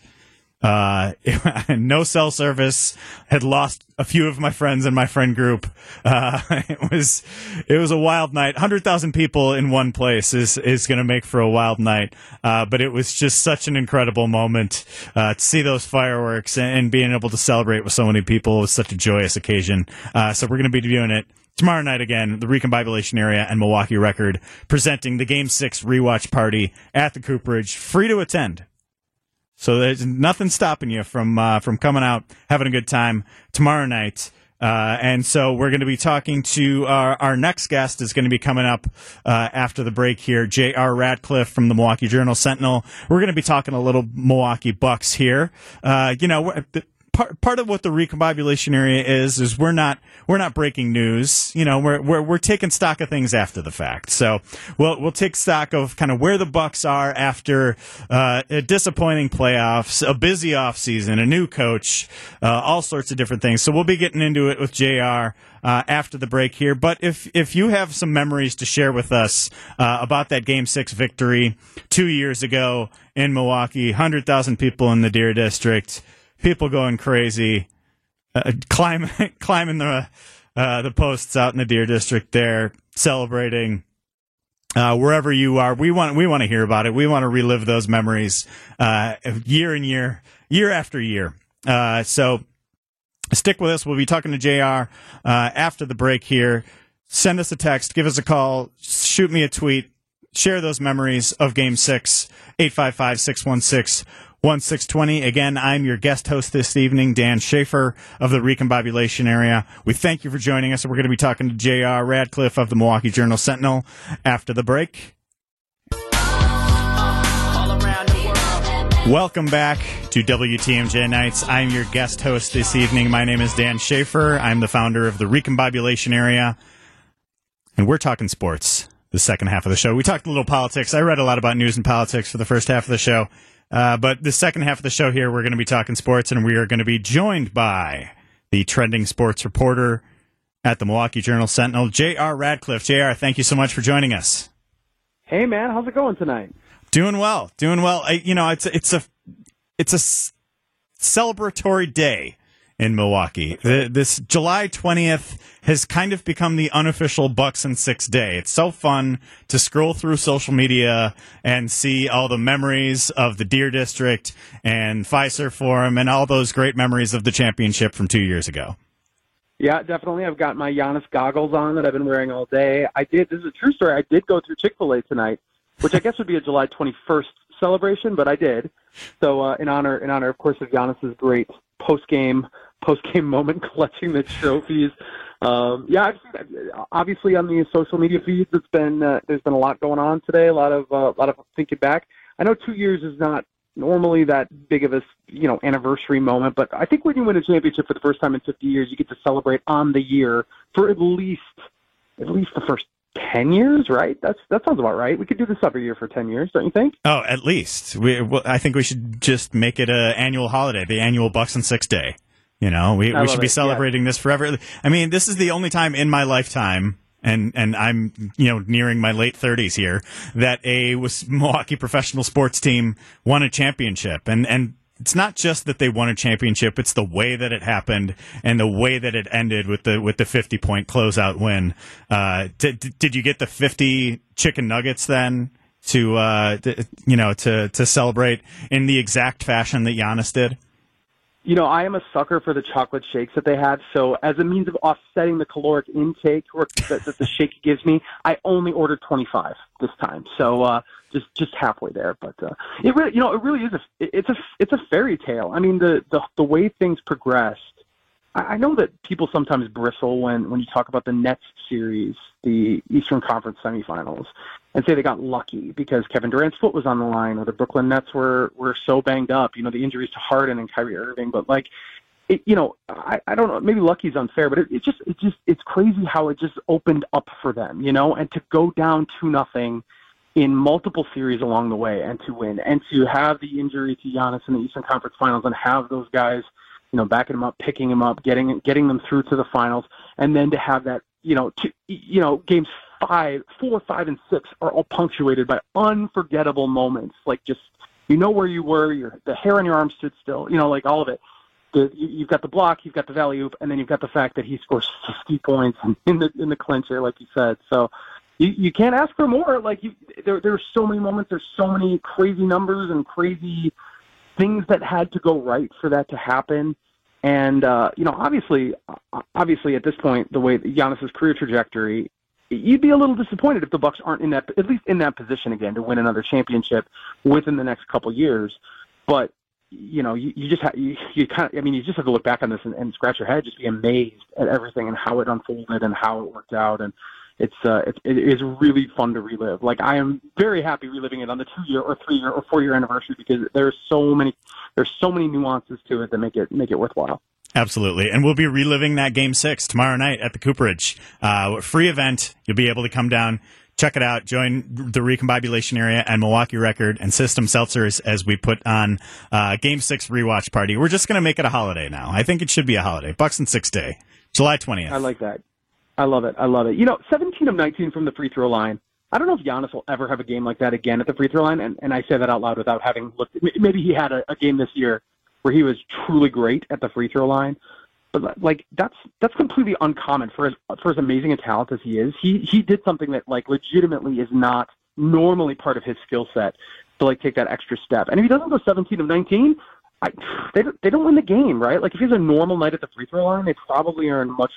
Uh, [LAUGHS] no cell service. Had lost a few of my friends in my friend group. Uh, [LAUGHS] it was it was a wild night. Hundred thousand people in one place is is going to make for a wild night. Uh, but it was just such an incredible moment uh, to see those fireworks and, and, being able to celebrate with so many people. Was such a joyous occasion. Uh, so we're going to be doing it tomorrow night again, the Recombobulation Area and Milwaukee Record presenting the Game Six rewatch party at the Cooperage, free to attend. So there's nothing stopping you from uh, from coming out, having a good time tomorrow night. Uh, and so we're going to be talking to our, our next guest is going to be coming up uh, after the break here. J.R. Radcliffe from the Milwaukee Journal Sentinel. We're going to be talking a little Milwaukee Bucks here. Uh, you know, part part of what the recombobulation area is is we're not we're not breaking news. You know, we're we're we're taking stock of things after the fact. So we'll we'll take stock of kind of where the Bucks are after uh, a disappointing playoffs, a busy offseason, a new coach, uh, all sorts of different things. So we'll be getting into it with J.R. Uh, after the break here. But if if you have some memories to share with us uh, about that Game Six victory two years ago in Milwaukee, hundred thousand people in the Deer District people going crazy, uh, climbing [LAUGHS] climbing the uh, the posts out in the Deer District there, celebrating. Uh, wherever you are, we want we want to hear about it. We want to relive those memories uh, year and year, year after year. Uh, so stick with us. We'll be talking to J.R. Uh, after the break here. Send us a text, give us a call, shoot me a tweet, share those memories of Game Six. 855 616 1620. Again, I'm your guest host this evening, Dan Shafer of the Recombobulation area. We thank you for joining us. We're going to be talking to J.R. Radcliffe of the Milwaukee Journal Sentinel after the break. Welcome back to WTMJ Nights. I'm your guest host this evening. My name is Dan Shafer. I'm the founder of the Recombobulation area, and we're talking sports the second half of the show. We talked a little politics. I read a lot about news and politics for the first half of the show. Uh, but the second half of the show here, we're going to be talking sports, and we are going to be joined by the trending sports reporter at the Milwaukee Journal Sentinel, J.R. Radcliffe. J.R., thank you so much for joining us. Hey, man, how's it going tonight? Doing well, doing well. I, you know, it's it's a it's a celebratory day in Milwaukee. The, this July 20th has kind of become the unofficial Bucks and Six day. It's so fun to scroll through social media and see all the memories of the Deer District and Fiserv Forum and all those great memories of the championship from two years ago. Yeah, definitely. I've got my Giannis goggles on that I've been wearing all day. I did. This is a true story. I did go through Chick Fil A tonight, which I guess would be a July 21st celebration, but I did. So uh, in honor, in honor, of course, of Giannis's great post game post game [LAUGHS] moment, clutching the trophies. Um, yeah, I've obviously on the social media feeds, it's been uh, there's been a lot going on today. A lot of uh, a lot of thinking back. I know two years is not normally that big of a you know anniversary moment, but I think when you win a championship for the first time in 50 years, you get to celebrate on the year for at least at least the first 10 years, right? That's that sounds about right. We could do this every year for 10 years, don't you think? Oh, at least. We well, I think we should just make it an annual holiday, the annual Bucks and Six Day You know, we, I we should be it, yeah. celebrating this forever. I mean, this is the only time in my lifetime. And and I'm you know nearing my late 30s here that a was Milwaukee professional sports team won a championship and and it's not just that they won a championship; it's the way that it happened and the way that it ended with the with the fifty point closeout win. Uh, did did you get the fifty chicken nuggets then to uh, you know to to celebrate in the exact fashion that Giannis did? You know, I am a sucker for the chocolate shakes that they have. So, as a means of offsetting the caloric intake that, that the shake gives me, I only ordered 25 this time. So, uh, just just halfway there. But uh, it really, you know, it really is a it's a it's a fairy tale. I mean, the the the way things progressed. I I know that people sometimes bristle when when you talk about the Nets series, the Eastern Conference semifinals, and say they got lucky because Kevin Durant's foot was on the line, or the Brooklyn Nets were were so banged up. You know, the injuries to Harden and Kyrie Irving, but like. It, you know, I, I don't know. Maybe lucky's unfair, but it, it just, it just, it's crazy how it just opened up for them, you know. And to go down two nothing, in multiple series along the way and to win and to have the injury to Giannis in the Eastern Conference Finals and have those guys, you know, backing him up, picking him up, getting getting them through to the finals, and then to have that, you know, to, you know, games five, four, five, and six are all punctuated by unforgettable moments, like just you know where you were, your the hair on your arm stood still, you know, like all of it. The, you- you've got the block, you've got the valley and then you've got the fact that he scores 50 points in the in the clincher, like you said. So you, you can't ask for more. Like you, there, there's so many moments, there's so many crazy numbers and crazy things that had to go right for that to happen. And uh, you know, obviously, obviously, at this point, the way Giannis's career trajectory, you'd be a little disappointed if the Bucks aren't in that, at least in that position again, to win another championship within the next couple years. But you know, you, you just have, you, you kind of, I mean, you just have to look back on this and, and scratch your head, just be amazed at everything and how it unfolded and how it worked out. And it's, uh, it, it is really fun to relive. Like I am very happy reliving it on the two year or three year or four year anniversary because there's so many, there's so many nuances to it that make it, make it worthwhile. Absolutely. And we'll be reliving that game six tomorrow night at the Cooperage. Uh, free event. You'll be able to come down, check it out, join the Recombobulation area and Milwaukee Record and System Seltzers as we put on uh, game six rewatch party. We're just going to make it a holiday now. I think it should be a holiday. Bucks and Six Day, July 20th. I like that. I love it. I love it. You know, 17 of 19 from the free throw line. I don't know if Giannis will ever have a game like that again at the free throw line, and, and I say that out loud without having looked. Maybe he had a, a game this year where he was truly great at the free throw line, but like that's that's completely uncommon for as for as amazing a talent as he is. He he did something that like legitimately is not normally part of his skill set to like take that extra step. And if he doesn't go 17 of 19, I, they don't- they don't win the game, right? Like if he has a normal night at the free throw line, they probably are in much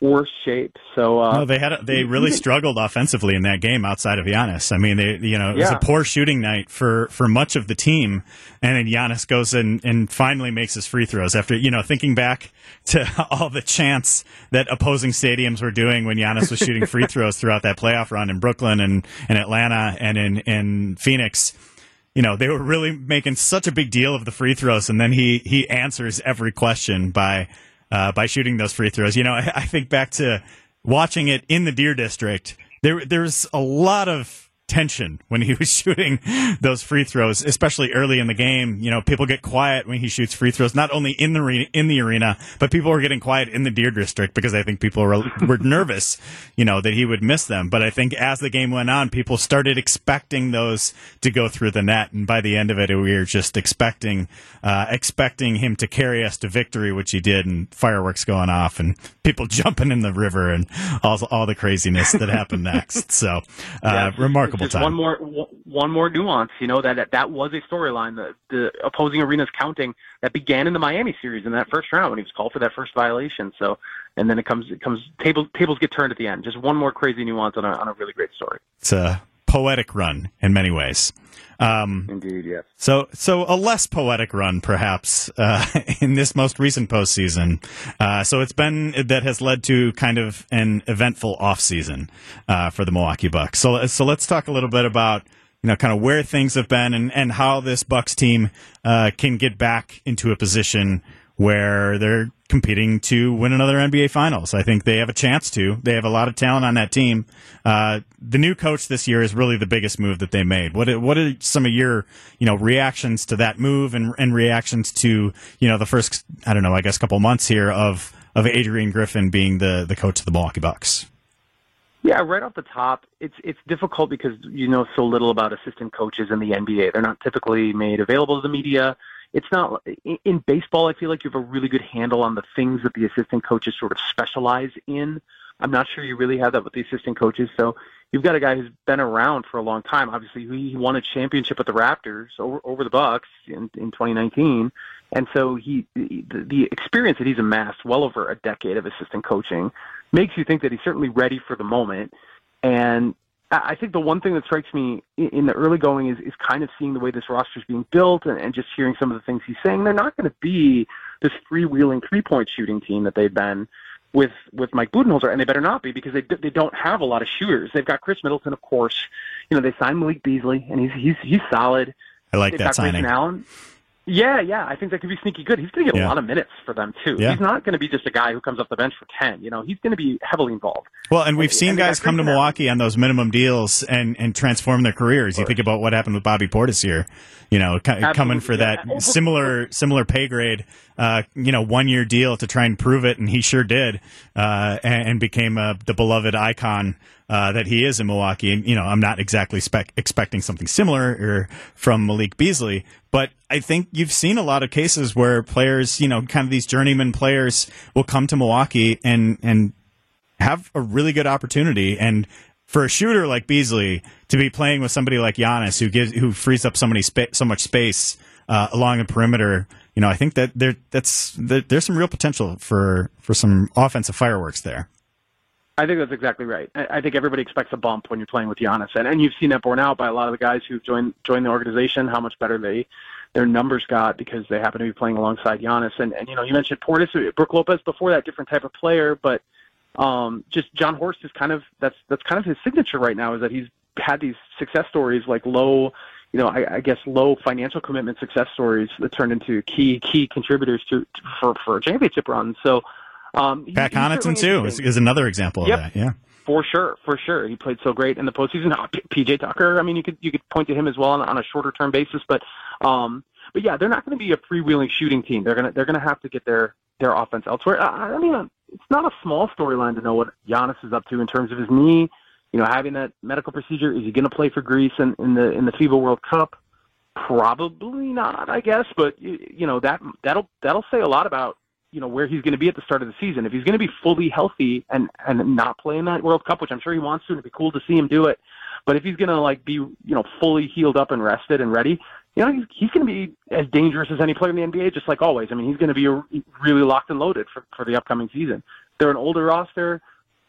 worse shape. So uh, No, they had a, they really struggled offensively in that game outside of Giannis. I mean, they you know it was Yeah. a poor shooting night for for much of the team, and then Giannis goes and and finally makes his free throws after you know thinking back to [LAUGHS] all the chants that opposing stadiums were doing when Giannis was shooting free [LAUGHS] throws throughout that playoff run in Brooklyn and in Atlanta and in in Phoenix. You know, they were really making such a big deal of the free throws, and then he he answers every question by uh, by shooting those free throws. You know, I, I think back to watching it in the Deer District. There, there's a lot of tension when he [LAUGHS] was shooting those free throws, especially early in the game. You know, people get quiet when he shoots free throws, not only in the re- in the arena, but people were getting quiet in the Deer District because I think people were [LAUGHS] were nervous, you know, that he would miss them. But I think as the game went on, people started expecting those to go through the net, and by the end of it, we were just expecting uh, expecting him to carry us to victory, which he did, and fireworks going off, and people [LAUGHS] jumping in the river, and all all the craziness that happened next. So, uh, Yeah, remarkable just time. One more, one more nuance. You know that that, was a storyline. The the opposing arenas counting that began in the Miami series in that first round when he was called for that first violation. So, and then it comes it comes tables tables get turned at the end. Just one more crazy nuance on a on a really great story. It's a poetic run in many ways. Um, Indeed, yes. So, so a less poetic run, perhaps, uh, [LAUGHS] in this most recent postseason. Uh, so it's been that has led to kind of an eventful offseason uh, for the Milwaukee Bucks. So, so let's talk a little bit about you know kind of where things have been and and how this Bucks team uh, can get back into a position where they're competing to win another NBA Finals. I think they have a chance to. They have a lot of talent on that team. Uh, the new coach this year is really the biggest move that they made. What what are some of your you know reactions to that move and, and reactions to you know the first I don't know I guess a couple months here of of Adrian Griffin being the the coach of the Milwaukee Bucks? Yeah, right off the top, it's it's difficult because you know so little about assistant coaches in the NBA. They're not typically made available to the media. It's not in baseball. I feel like you have a really good handle on the things that the assistant coaches sort of specialize in. I'm not sure you really have that with the assistant coaches. So you've got a guy who's been around for a long time. Obviously, he won a championship with the Raptors over, over the Bucks in, in 2019, and so he the, the experience that he's amassed, well over a decade of assistant coaching, makes you think that he's certainly ready for the moment. And I think the one thing that strikes me in the early going is, is kind of seeing the way this roster is being built and, and just hearing some of the things he's saying. They're not going to be this freewheeling three point shooting team that they've been with with Mike Budenholzer, and they better not be because they they don't have a lot of shooters. They've got Khris Middleton, of course. You know, they signed Malik Beasley, and he's he's he's solid. I like They've that got signing. Grayson Allen. Yeah, yeah, I think that could be sneaky good. He's going to get Yeah. a lot of minutes for them too. Yeah. He's not going to be just a guy who comes off the bench for ten. You know, he's going to be heavily involved. Well, and we've And- seen and guys come to Milwaukee on those minimum deals and, and transform their careers. You think about what happened with Bobby Portis here, you know, co- coming for that similar similar pay grade, uh, you know, one year deal to try and prove it, and he sure did, uh, and, and became uh, the beloved icon uh, that he is in Milwaukee. And you know, I'm not exactly spec- expecting something similar from Malik Beasley, but I think you've seen a lot of cases where players, you know, kind of these journeyman players, will come to Milwaukee and and have a really good opportunity. And for a shooter like Beasley to be playing with somebody like Giannis, who gives who frees up so many spa- so much space uh, along the perimeter, you know, I think that there that's there, there's some real potential for for some offensive fireworks there. I think that's exactly right. I I think everybody expects a bump when you're playing with Giannis, and, and you've seen that borne out by a lot of the guys who've joined joined the organization. How much better they their numbers got because they happen to be playing alongside Giannis. And and you know, you mentioned Portis, Brooke Lopez before that, different type of player, but um, just Jon Horst is kind of that's that's kind of his signature right now is that he's had these success stories like low. You know, I, I guess low financial commitment success stories that turned into key key contributors to, to for for a championship run. So, um, he- Pat Connaughton too is, is another example Yep. of that. Yeah. For sure, for sure, he played so great in the postseason. Uh, P- PJ Tucker, I mean, you could you could point to him as well on, on a shorter term basis, but um, but yeah, they're not going to be a freewheeling shooting team. They're gonna they're gonna have to get their their offense elsewhere. I, I mean, uh, it's not a small storyline to know what Giannis is up to in terms of his knee. You know, having that medical procedure. Is he going to play for Greece in, in the in the FIBA World Cup? Probably not, I guess. But you, you know that that'll that'll say a lot about you know where he's going to be at the start of the season. If he's going to be fully healthy and and not play in that World Cup, which I'm sure he wants to, and it'd be cool to see him do it. But if he's going to like be you know fully healed up and rested and ready, you know he's, he's going to be as dangerous as any player in the NBA, just like always. I mean, he's going to be really locked and loaded for for the upcoming season. They're an older roster.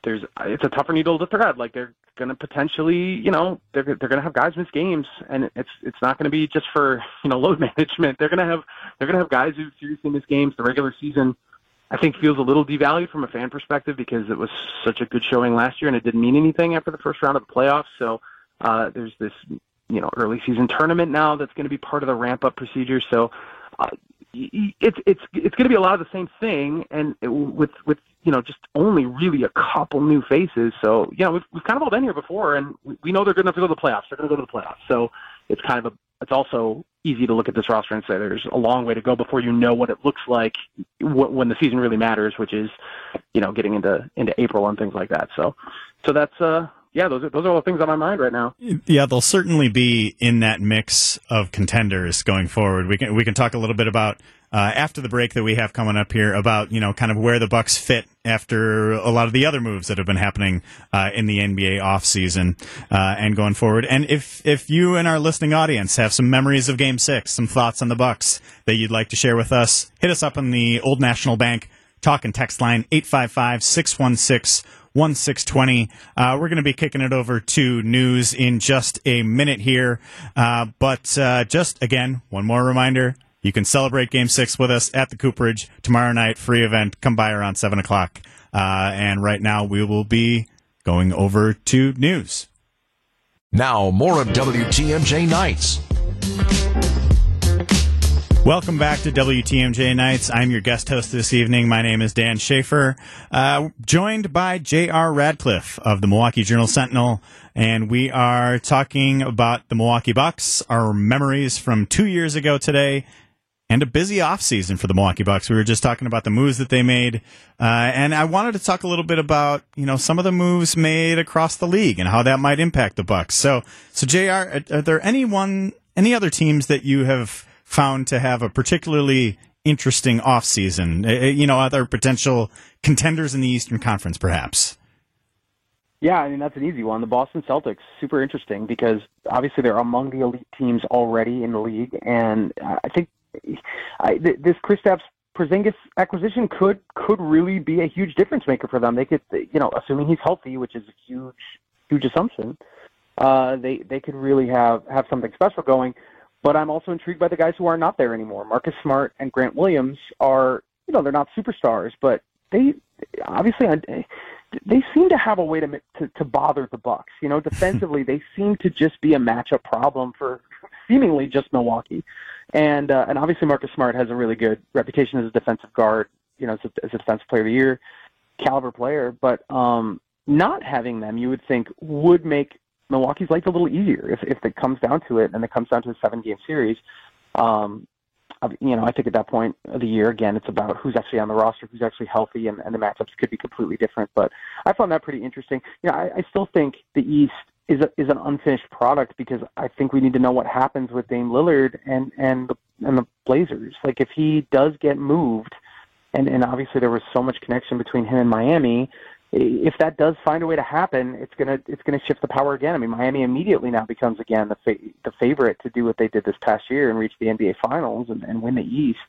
There's it's a tougher needle to thread. Like they're going to potentially, you know, they're they're going to have guys miss games, and it's it's not going to be just for you know [LAUGHS] load management. They're going to have they're going to have guys who seriously miss games. The regular season, I think, feels a little devalued from a fan perspective because it was such a good showing last year, and it didn't mean anything after the first round of the playoffs. So uh, there's this you know early season tournament now that's going to be part of the ramp up procedure. So. Uh, it's it's it's going to be a lot of the same thing, and it, with with you know just only really a couple new faces. So you know we've we've kind of all been here before, and we, we know they're good enough to go to the playoffs. They're going to go to the playoffs. So it's kind of a it's also easy to look at this roster and say there's a long way to go before you know what it looks like when the season really matters, which is you know getting into into April and things like that. So so that's uh yeah those are those are all the things on my mind right now. Yeah, they'll certainly be in that mix of contenders going forward. We can we can talk a little bit about uh, after the break that we have coming up here about you know kind of where the Bucks fit after a lot of the other moves that have been happening uh, in the NBA offseason uh, and going forward. And if if you and our listening audience have some memories of Game Six, some thoughts on the Bucks that you'd like to share with us, hit us up on the Old National Bank talk and text line 855 616 1620. Uh, we're going to be kicking it over to news in just a minute here. Uh, but uh, just again, one more reminder you can celebrate game six with us at the Cooperage tomorrow night, free event. Come by around 7 o'clock. Uh, and right now, we will be going over to news. Now, more of WTMJ Nights. Welcome back to WTMJ Nights. I'm your guest host this evening. My name is Dan Shafer, uh, joined by J.R. Radcliffe of the Milwaukee Journal Sentinel, and we are talking about the Milwaukee Bucks, our memories from two years ago today, and a busy offseason for the Milwaukee Bucks. We were just talking about the moves that they made, uh, and I wanted to talk a little bit about you know some of the moves made across the league and how that might impact the Bucks. So, so J.R., are, are there any one any other teams that you have found to have a particularly interesting offseason? Uh, uh, you know, other potential contenders in the Eastern Conference, perhaps. Yeah, I mean that's an easy one. The Boston Celtics, super interesting because obviously they're among the elite teams already in the league, and I think I, this Kristaps Porzingis acquisition could could really be a huge difference maker for them. They could, you know, assuming he's healthy, which is a huge huge assumption, uh, they they could really have have something special going. But I'm also intrigued by the guys who are not there anymore. Marcus Smart and Grant Williams are, you know, they're not superstars, but they obviously they seem to have a way to to, to bother the Bucks. You know, [LAUGHS] defensively they seem to just be a matchup problem for seemingly just Milwaukee, and uh, and obviously Marcus Smart has a really good reputation as a defensive guard. You know, as a, as a defensive player of the year, caliber player. But um, not having them, you would think, would make Milwaukee's life a little easier if if it comes down to it, and it comes down to a seven game series. Um, you know, I think at that point of the year, again, it's about who's actually on the roster, who's actually healthy, and, and the matchups could be completely different. But I found that pretty interesting. You know, I, I still think the East is a, is an unfinished product because I think we need to know what happens with Dame Lillard and and the and the Blazers. Like if he does get moved, and and obviously there was so much connection between him and Miami if that does find a way to happen, it's gonna it's gonna shift the power again. I mean, Miami immediately now becomes again the fa- the favorite to do what they did this past year and reach the NBA Finals and, and win the East.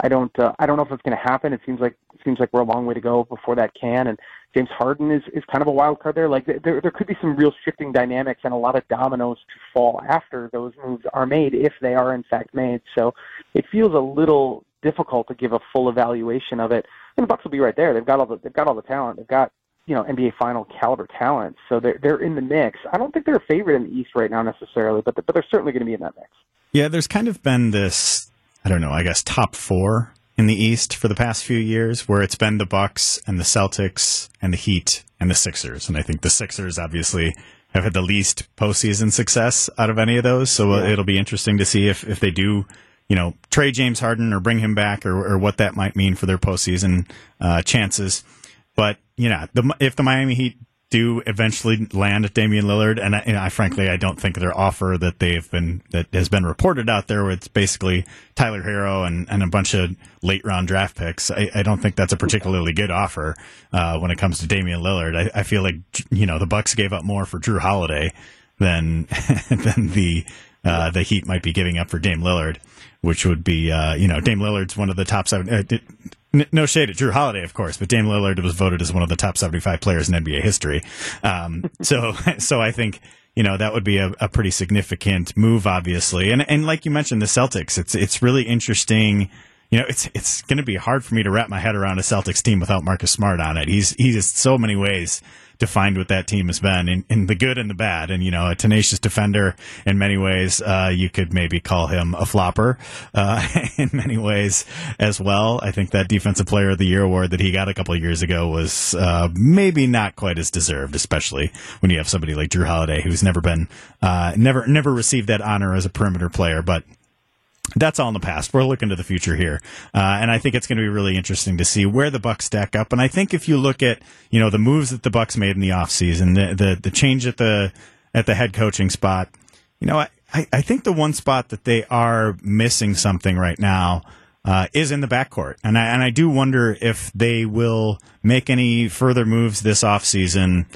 I don't uh, I don't know if it's going to happen. It seems like it seems like we're a long way to go before that can. And James Harden is is kind of a wild card there. Like there there could be some real shifting dynamics and a lot of dominoes to fall after those moves are made if they are in fact made. So it feels a little difficult to give a full evaluation of it and the Bucks will be right there. They've got all the they've got all the talent. They've got you know NBA final caliber talent, so they're they're in the mix. I don't think they're a favorite in the East right now necessarily, but but they're certainly going to be in that mix. Yeah, there's kind of been this I don't know, I guess top four in the East for the past few years, where it's been the Bucks and the Celtics and the Heat and the Sixers, and I think the Sixers obviously have had the least postseason success out of any of those. So uh, yeah. it'll be interesting to see if if they do you know, trade James Harden or bring him back or, or what that might mean for their postseason uh, chances. But, you know, the, if the Miami Heat do eventually land Damian Lillard, and I, and I, frankly I don't think their offer that they've been that has been reported out there, with basically Tyler Herro and, and a bunch of late round draft picks. I, I don't think that's a particularly good offer uh, when it comes to Damian Lillard. I, I, feel like you know the Bucks gave up more for Jrue Holiday than [LAUGHS] than the uh, the Heat might be giving up for Dame Lillard which would be, uh, you know, Dame Lillard's one of the top seven. Uh, no shade at Jrue Holiday, of course, but Dame Lillard was voted as one of the top 75 players in NBA history. Um, [LAUGHS] so, so I think, you know, that would be a, a, pretty significant move, obviously. And, and like you mentioned, the Celtics, it's, it's really interesting. You know, it's, it's going to be hard for me to wrap my head around a Celtics team without Marcus Smart on it. He's, he's so many ways defined what that team has been in, in the good and the bad. And, you know, a tenacious defender in many ways. Uh, you could maybe call him a flopper uh, [LAUGHS] in many ways as well. I think that Defensive Player of the Year award that he got a couple of years ago was uh, maybe not quite as deserved, especially when you have somebody like Jrue Holiday who's never been, uh, never, never received that honor as a perimeter player. But that's all in the past. We're looking to the future here, uh, and I think it's going to be really interesting to see where the Bucks stack up. And I think if you look at you know the moves that the Bucks made in the offseason, the, the the change at the at the head coaching spot, you know, I, I think the one spot that they are missing something right now uh, is in the backcourt, and I and I do wonder if they will make any further moves this offseason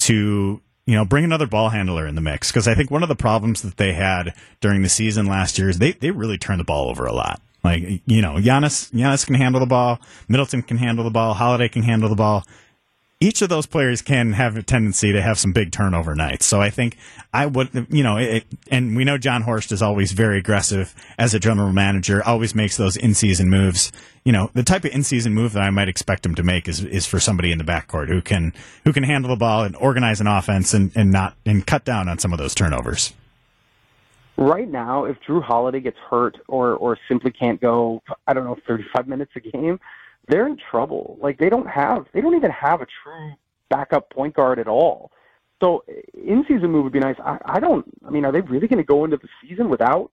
to you know, bring another ball handler in the mix. Because I think one of the problems that they had during the season last year is they, they really turned the ball over a lot. Like, you know, Giannis, Giannis can handle the ball, Middleton can handle the ball, Holiday can handle the ball each of those players can have a tendency to have some big turnover nights. So I think I would, you know, it, and we know Jon Horst is always very aggressive as a general manager, always makes those in season moves. You know, the type of in season move that I might expect him to make is, is for somebody in the backcourt who can, who can handle the ball and organize an offense and, and not, and cut down on some of those turnovers. right now, if Jrue Holiday gets hurt or or simply can't go, I don't know, 35 minutes a game, they're in trouble. Like they don't have, they don't even have a true backup point guard at all. So in season move would be nice. I, I don't. I mean, are they really going to go into the season without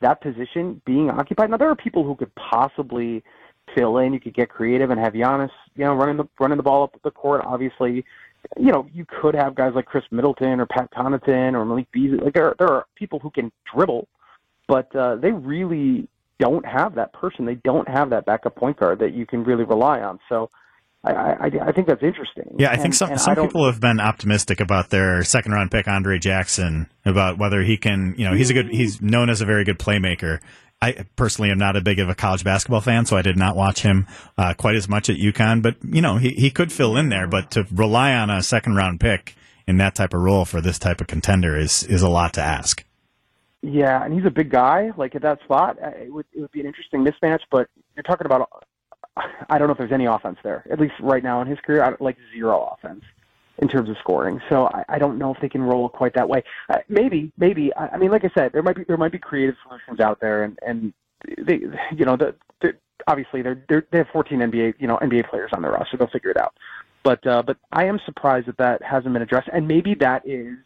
that position being occupied? Now there are people who could possibly fill in. You could get creative and have Giannis, you know, running the running the ball up the court. Obviously, you know, you could have guys like Khris Middleton or Pat Connaughton or Malik Beasley. Like there, are, there are people who can dribble, but uh, they really don't have that person. They don't have that backup point guard that you can really rely on. So. I, I, I think that's interesting. Yeah, I think some, some people have been optimistic about their second round pick, Andre Jackson, about whether he can, you know, he's a good, he's known as a very good playmaker. I personally am not a big of a college basketball fan, so I did not watch him uh, quite as much at UConn. But you know, he he could fill in there. But to rely on a second round pick in that type of role for this type of contender is is a lot to ask. Yeah, and he's a big guy. Like at that spot, uh, it would it would be an interesting mismatch. But you're talking about, I don't know if there's any offense there. At least right now in his career, I, like zero offense in terms of scoring. So I, I don't know if they can roll quite that way. Uh, maybe, maybe. I, I mean, like I said, there might be there might be creative solutions out there, and and they, you know, the, the obviously they're, they're they have 14 NBA you know NBA players on their roster. They'll figure it out. But uh, but I am surprised that that hasn't been addressed, and maybe that is.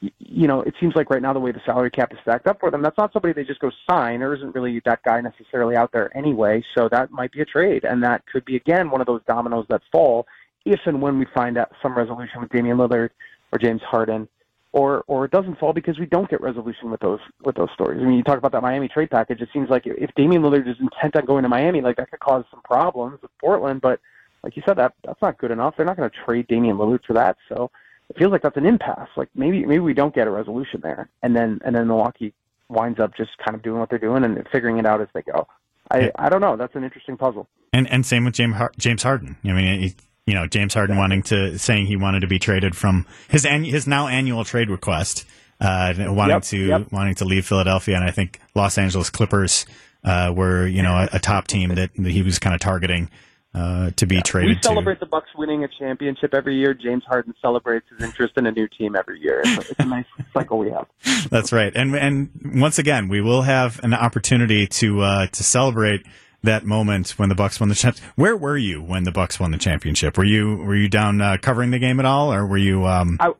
You know, it seems like right now the way the salary cap is stacked up for them, that's not somebody they just go sign. There isn't really that guy necessarily out there anyway, so that might be a trade, and that could be again one of those dominoes that fall if and when we find out some resolution with Damian Lillard or James Harden, or or it doesn't fall because we don't get resolution with those with those stories. I mean, you talk about that Miami trade package. It seems like if Damian Lillard is intent on going to Miami, like that could cause some problems with Portland. But like you said, that that's not good enough. They're not going to trade Damian Lillard for that. So it feels like that's an impasse. Like maybe maybe we don't get a resolution there, and then and then Milwaukee winds up just kind of doing what they're doing and figuring it out as they go. I, I don't know. That's an interesting puzzle. And and same with James James Harden. I mean, you know, James Harden wanting to saying he wanted to be traded from his an, his now annual trade request, uh, wanting yep, to yep. wanting to leave Philadelphia, and I think Los Angeles Clippers uh, were you know a, a, top team that, that he was kind of targeting. Uh, to be yeah, traded. We celebrate to. the Bucks winning a championship every year. James Harden celebrates his interest in a new team every year. It's a, it's a [LAUGHS] nice cycle we have. That's right, and and once again, we will have an opportunity to uh, to celebrate that moment when the Bucks won the championship. Where were you when the Bucks won the championship? Were you were you down uh, covering the game at all, or were you? Um... I,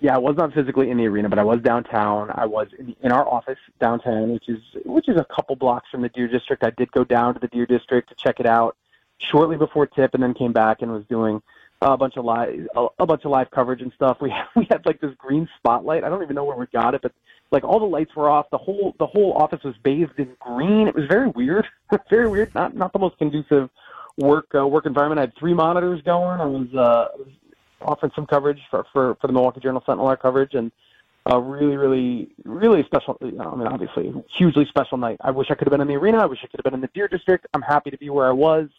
yeah, I was not physically in the arena, but I was downtown. I was in, in our office downtown, which is which is a couple blocks from the Deer District. I did go down to the Deer District to check it out shortly before tip, and then came back and was doing a bunch of live a, a bunch of live coverage and stuff. We [LAUGHS] we had like this green spotlight. I don't even know where we got it, but like all the lights were off. The whole the whole office was bathed in green. It was very weird, [LAUGHS] very weird. Not not the most conducive work uh, work environment. I had three monitors going. I was, uh, offering some coverage for for for the Milwaukee Journal Sentinel our coverage and. A really, really, really special. I mean, obviously, hugely special night. I wish I could have been in the arena. I wish I could have been in the Deer District. I'm happy to be where I was.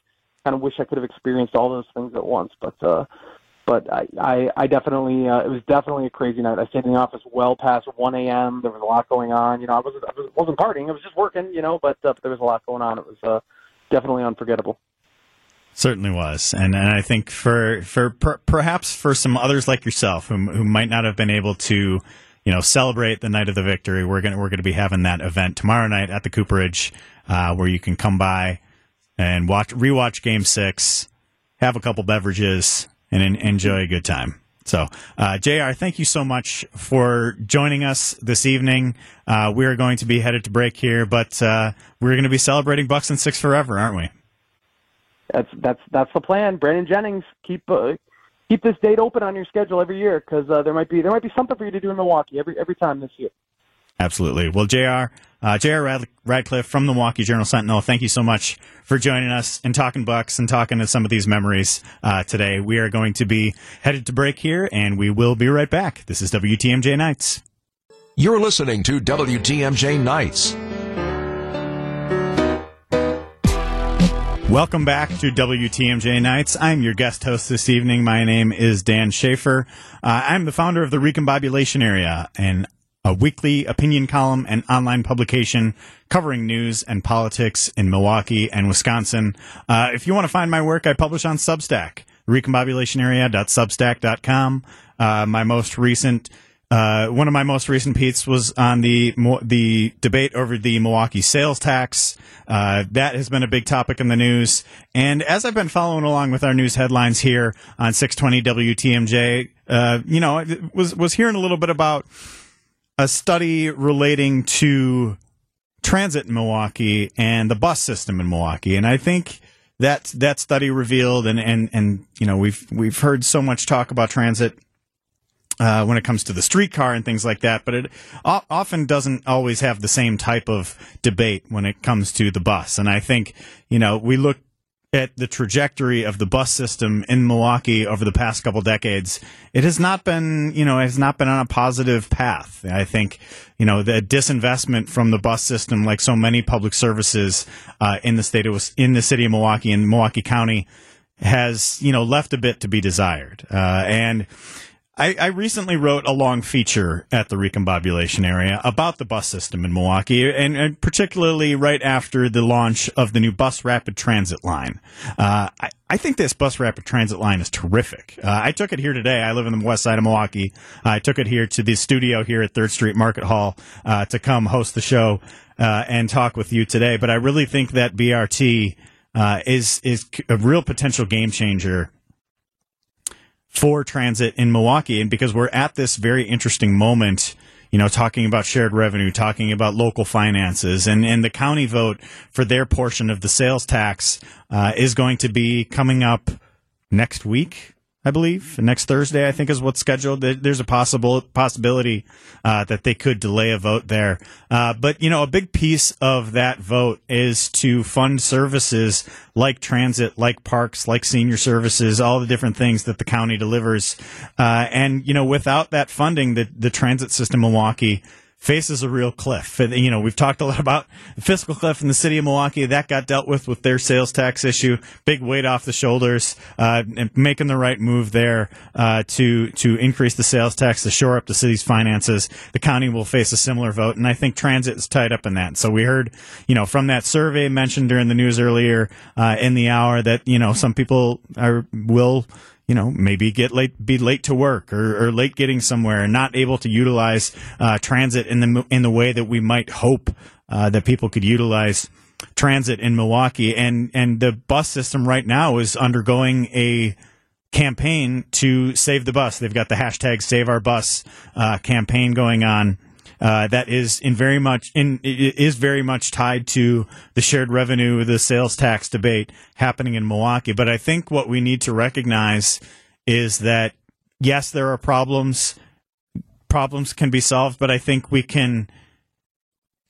Kind of wish I could have experienced all those things at once. But uh, but I, I, I definitely, uh, it was definitely a crazy night. I stayed in the office well past 1 a.m. There was a lot going on. You know, I wasn't, I wasn't partying. I was just working, you know, but, uh, but there was a lot going on. It was uh, definitely unforgettable. Certainly was, and and I think for for per, perhaps for some others like yourself who who might not have been able to, you know, celebrate the night of the victory, we're gonna we're gonna be having that event tomorrow night at the Cooperage, uh, where you can come by and watch rewatch Game Six, have a couple beverages, and enjoy a good time. So, uh, JR, thank you so much for joining us this evening. Uh, we're going to be headed to break here, but uh, we're going to be celebrating Bucks and Six forever, aren't we? That's that's that's the plan. Brandon Jennings, keep uh, keep this date open on your schedule every year because uh, there might be there might be something for you to do in Milwaukee every every time this year. Absolutely. Well, JR, uh, J.R. Rad- Radcliffe from the Milwaukee Journal Sentinel, thank you so much for joining us and talking Bucks and talking to some of these memories uh, today. We are going to be headed to break here, and we will be right back. This is WTMJ Nights. You're listening to WTMJ Nights. Welcome back to WTMJ Nights. I'm your guest host this evening. My name is Dan Shafer. Uh, I'm the founder of the Recombobulation Area, and a weekly opinion column and online publication covering news and politics in Milwaukee and Wisconsin. Uh, if you want to find my work, I publish on Substack, recombobulationarea.substack.com. Uh, my most recent Uh, one of my most recent piece was on the the debate over the Milwaukee sales tax. Uh, that has been a big topic in the news. And as I've been following along with our news headlines here on 620 WTMJ, uh, you know, was was hearing a little bit about a study relating to transit in Milwaukee and the bus system in Milwaukee. And I think that that study revealed, and and and you know, we've we've heard so much talk about transit uh, when it comes to the streetcar and things like that, but it o- often doesn't always have the same type of debate when it comes to the bus. And I think, you know, we look at the trajectory of the bus system in Milwaukee over the past couple decades, it has not been, you know, it has not been on a positive path. I think, you know, the disinvestment from the bus system, like so many public services uh, in the state of in the city of Milwaukee and Milwaukee County, has you know left a bit to be desired. Uh, and I, I, recently wrote a long feature at the recombobulation area about the bus system in Milwaukee, and, and particularly right after the launch of the new bus rapid transit line. Uh, I, I, think this bus rapid transit line is terrific. Uh, I took it here today. I live in the west side of Milwaukee. I took it here to the studio here at Third Street Market Hall uh, to come host the show uh, and talk with you today. But I really think that BRT uh, is is a real potential game changer for transit in Milwaukee. And because we're at this very interesting moment, you know, talking about shared revenue, talking about local finances, and, and the county vote for their portion of the sales tax uh, is going to be coming up next week. I believe next Thursday. I think is what's scheduled. There's a possible possibility uh, that they could delay a vote there. Uh, but you know, a big piece of that vote is to fund services like transit, like parks, like senior services, all the different things that the county delivers. Uh, and you know, without that funding, the the transit system Milwaukee faces a real cliff. And, You know, we've talked a lot about the fiscal cliff in the city of Milwaukee. That got dealt with with their sales tax issue. Big weight off the shoulders, uh, and making the right move there uh, to to increase the sales tax to shore up the city's finances. The county will face a similar vote, and I think transit is tied up in that. So we heard, you know, from that survey mentioned during the news earlier uh, in the hour that you know some people are will you know, maybe get late, be late to work or, or late getting somewhere and not able to utilize uh, transit in the in the way that we might hope uh, that people could utilize transit in Milwaukee. And and the bus system right now is undergoing a campaign to save the bus. They've got the hashtag Save Our Bus uh, campaign going on uh, that is in very much in is very much tied to the shared revenue, the sales tax debate happening in Milwaukee. But I think what we need to recognize is that yes, there are problems. Problems can be solved, but I think we can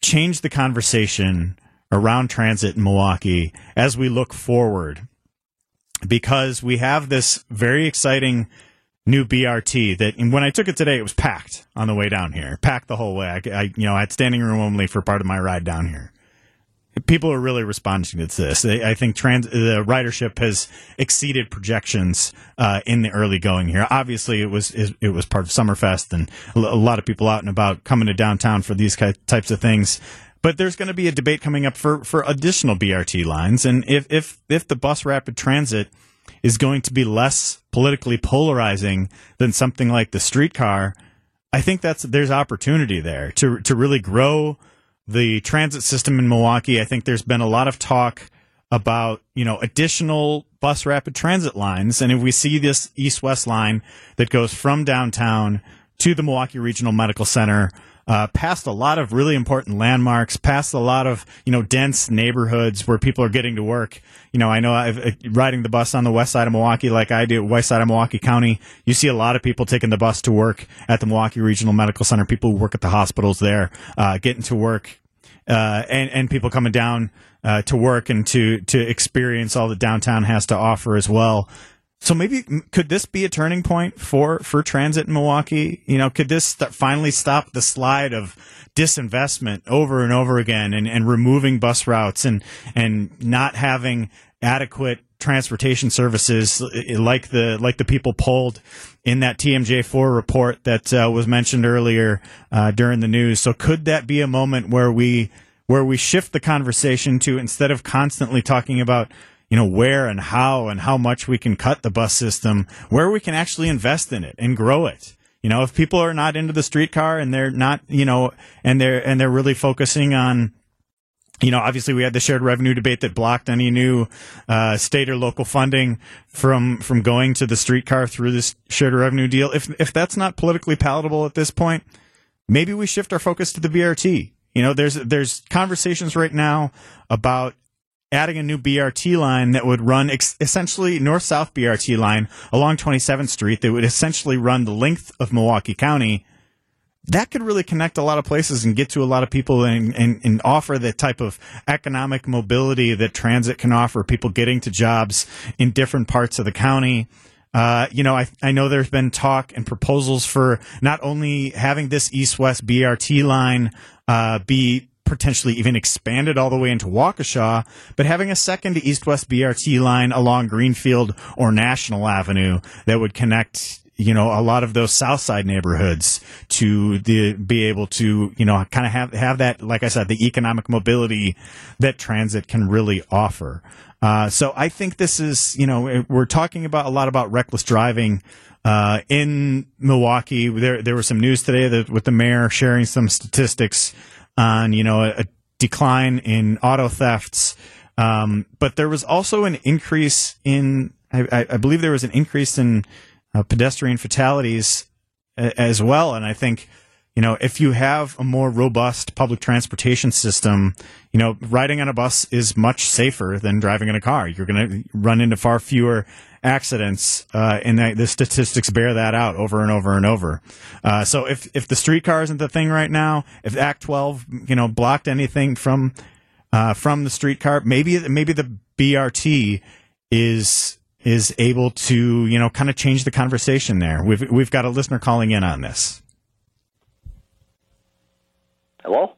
change the conversation around transit in Milwaukee as we look forward because we have this very exciting new BRT that when I took it today, it was packed on the way down here, packed the whole way. I, I, you know, I had standing room only for part of my ride down here. People are really responding to this. I think trans, the ridership has exceeded projections uh, in the early going here. Obviously, it was it was part of Summerfest, and a lot of people out and about coming to downtown for these types of things. But there's going to be a debate coming up for, for additional BRT lines, and if if if the bus rapid transit is going to be less politically polarizing than something like the streetcar, I think that's there's opportunity there to to really grow the transit system in Milwaukee. I think there's been a lot of talk about you know additional bus rapid transit lines, and if we see this east-west line that goes from downtown to the Milwaukee Regional Medical Center uh, past a lot of really important landmarks, past a lot of you know dense neighborhoods where people are getting to work. You know, I know I've uh, riding the bus on the west side of Milwaukee, like I do, west side of Milwaukee County. You see a lot of people taking the bus to work at the Milwaukee Regional Medical Center. People who work at the hospitals there, uh, getting to work, uh, and and people coming down uh, to work and to to experience all that downtown has to offer as well. So maybe could this be a turning point for for transit in Milwaukee? You know, could this st- finally stop the slide of disinvestment over and over again, and, and removing bus routes and and not having adequate transportation services like the like the people polled in that TMJ4 report that uh, was mentioned earlier uh, during the news. So could that be a moment where we where we shift the conversation to instead of constantly talking about you know, where and how and how much we can cut the bus system, where we can actually invest in it and grow it. You know, if people are not into the streetcar and they're not, you know, and they're and they're really focusing on you know, obviously we had the shared revenue debate that blocked any new uh, state or local funding from from going to the streetcar through this shared revenue deal. If if that's not politically palatable at this point, maybe we shift our focus to the BRT. You know, there's there's conversations right now about adding a new BRT line that would run ex- essentially north south BRT line along 27th Street that would essentially run the length of Milwaukee County. That could really connect a lot of places and get to a lot of people and, and, and offer the type of economic mobility that transit can offer people getting to jobs in different parts of the county. Uh, you know, I, I know there's been talk and proposals for not only having this east west BRT line uh, be potentially even expanded all the way into Waukesha, but having a second east west BRT line along Greenfield or National Avenue that would connect you know a lot of those south side neighborhoods to the be able to you know kind of have have that like i said the economic mobility that transit can really offer. Uh, so i think this is you know we're talking about a lot about reckless driving uh, in milwaukee. There there was some news today that with the mayor sharing some statistics on you know a, a decline in auto thefts um, but there was also an increase in I, I believe there was an increase in uh, pedestrian fatalities as well. And I think, you know, if you have a more robust public transportation system, you know, riding on a bus is much safer than driving in a car. You're going to run into far fewer accidents, uh, and the, the, statistics bear that out over and over and over. Uh, so if if the streetcar isn't the thing right now, if Act 12, you know, blocked anything from uh, from the streetcar, maybe maybe the BRT is is able to, you know, kind of change the conversation there. We've we've got a listener calling in on this. Hello.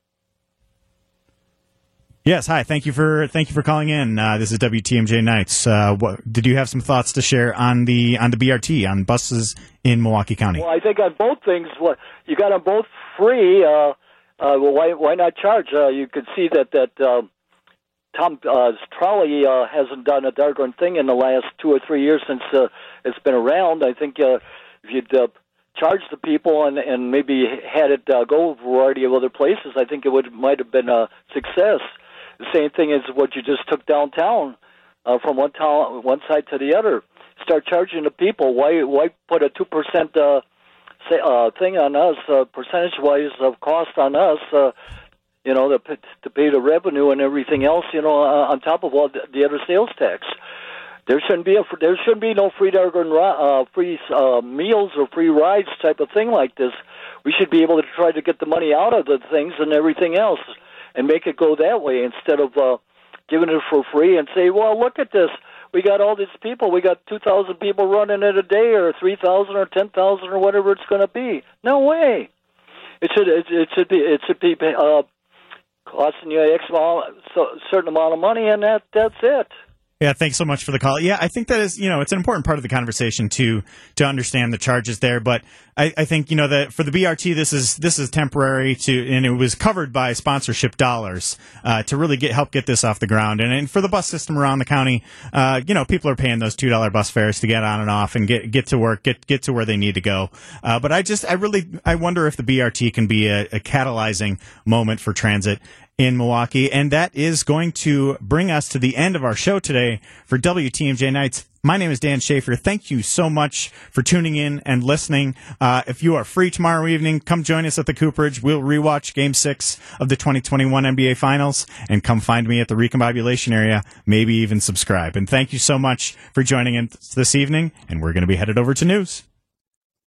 Yes, hi. Thank you for thank you for calling in. Uh, this is WTMJ Nights. Uh, what, did you have some thoughts to share on the on the BRT on buses in Milwaukee County? Well, I think on both things, you got them both free. Uh, uh, well, why why not charge? Uh, you could see that that um, Tom uh, Trolley uh, hasn't done a doggone thing in the last two or three years since uh, it's been around. I think uh, if you'd uh, charge the people and and maybe had it uh, go a variety of other places, I think it would might have been a success. The same thing as what you just took downtown uh, from one town one side to the other. Start charging the people. Why why put a two percent uh, say, uh, thing on us, uh, percentage wise of cost on us? Uh, you know, to, to pay the revenue and everything else, you know, uh, on top of all the, the other sales tax. There shouldn't be a there shouldn't be no free uh, free uh, meals or free rides type of thing like this. We should be able to try to get the money out of the things and everything else, and make it go that way instead of uh, giving it for free and say, well, look at this. We got all these people. We got two thousand people running it a day, or three thousand, or ten thousand, or whatever it's going to be. No way. It should it, it should be it should be uh, costing you X amount, so, certain amount of money, and that that's it. Yeah, thanks so much for the call. Yeah, I think that is, you know, it's an important part of the conversation to to understand the charges there. But I, I think, you know, that for the BRT, this is this is temporary to, and it was covered by sponsorship dollars uh, to really get help get this off the ground. And, and for the bus system around the county, uh, you know, people are paying those two dollar bus fares to get on and off and get get to work, get get to where they need to go. Uh, but I just, I really, I wonder if the BRT can be a, a catalyzing moment for transit in Milwaukee. And that is going to bring us to the end of our show today for WTMJ Nights. My name is Dan Shafer. Thank you so much for tuning in and listening. Uh, if you are free tomorrow evening, come join us at the Cooperage. We'll rewatch Game 6 of the 2021 NBA Finals and come find me at the Recombobulation area, maybe even subscribe. And thank you so much for joining us this evening, and we're going to be headed over to news.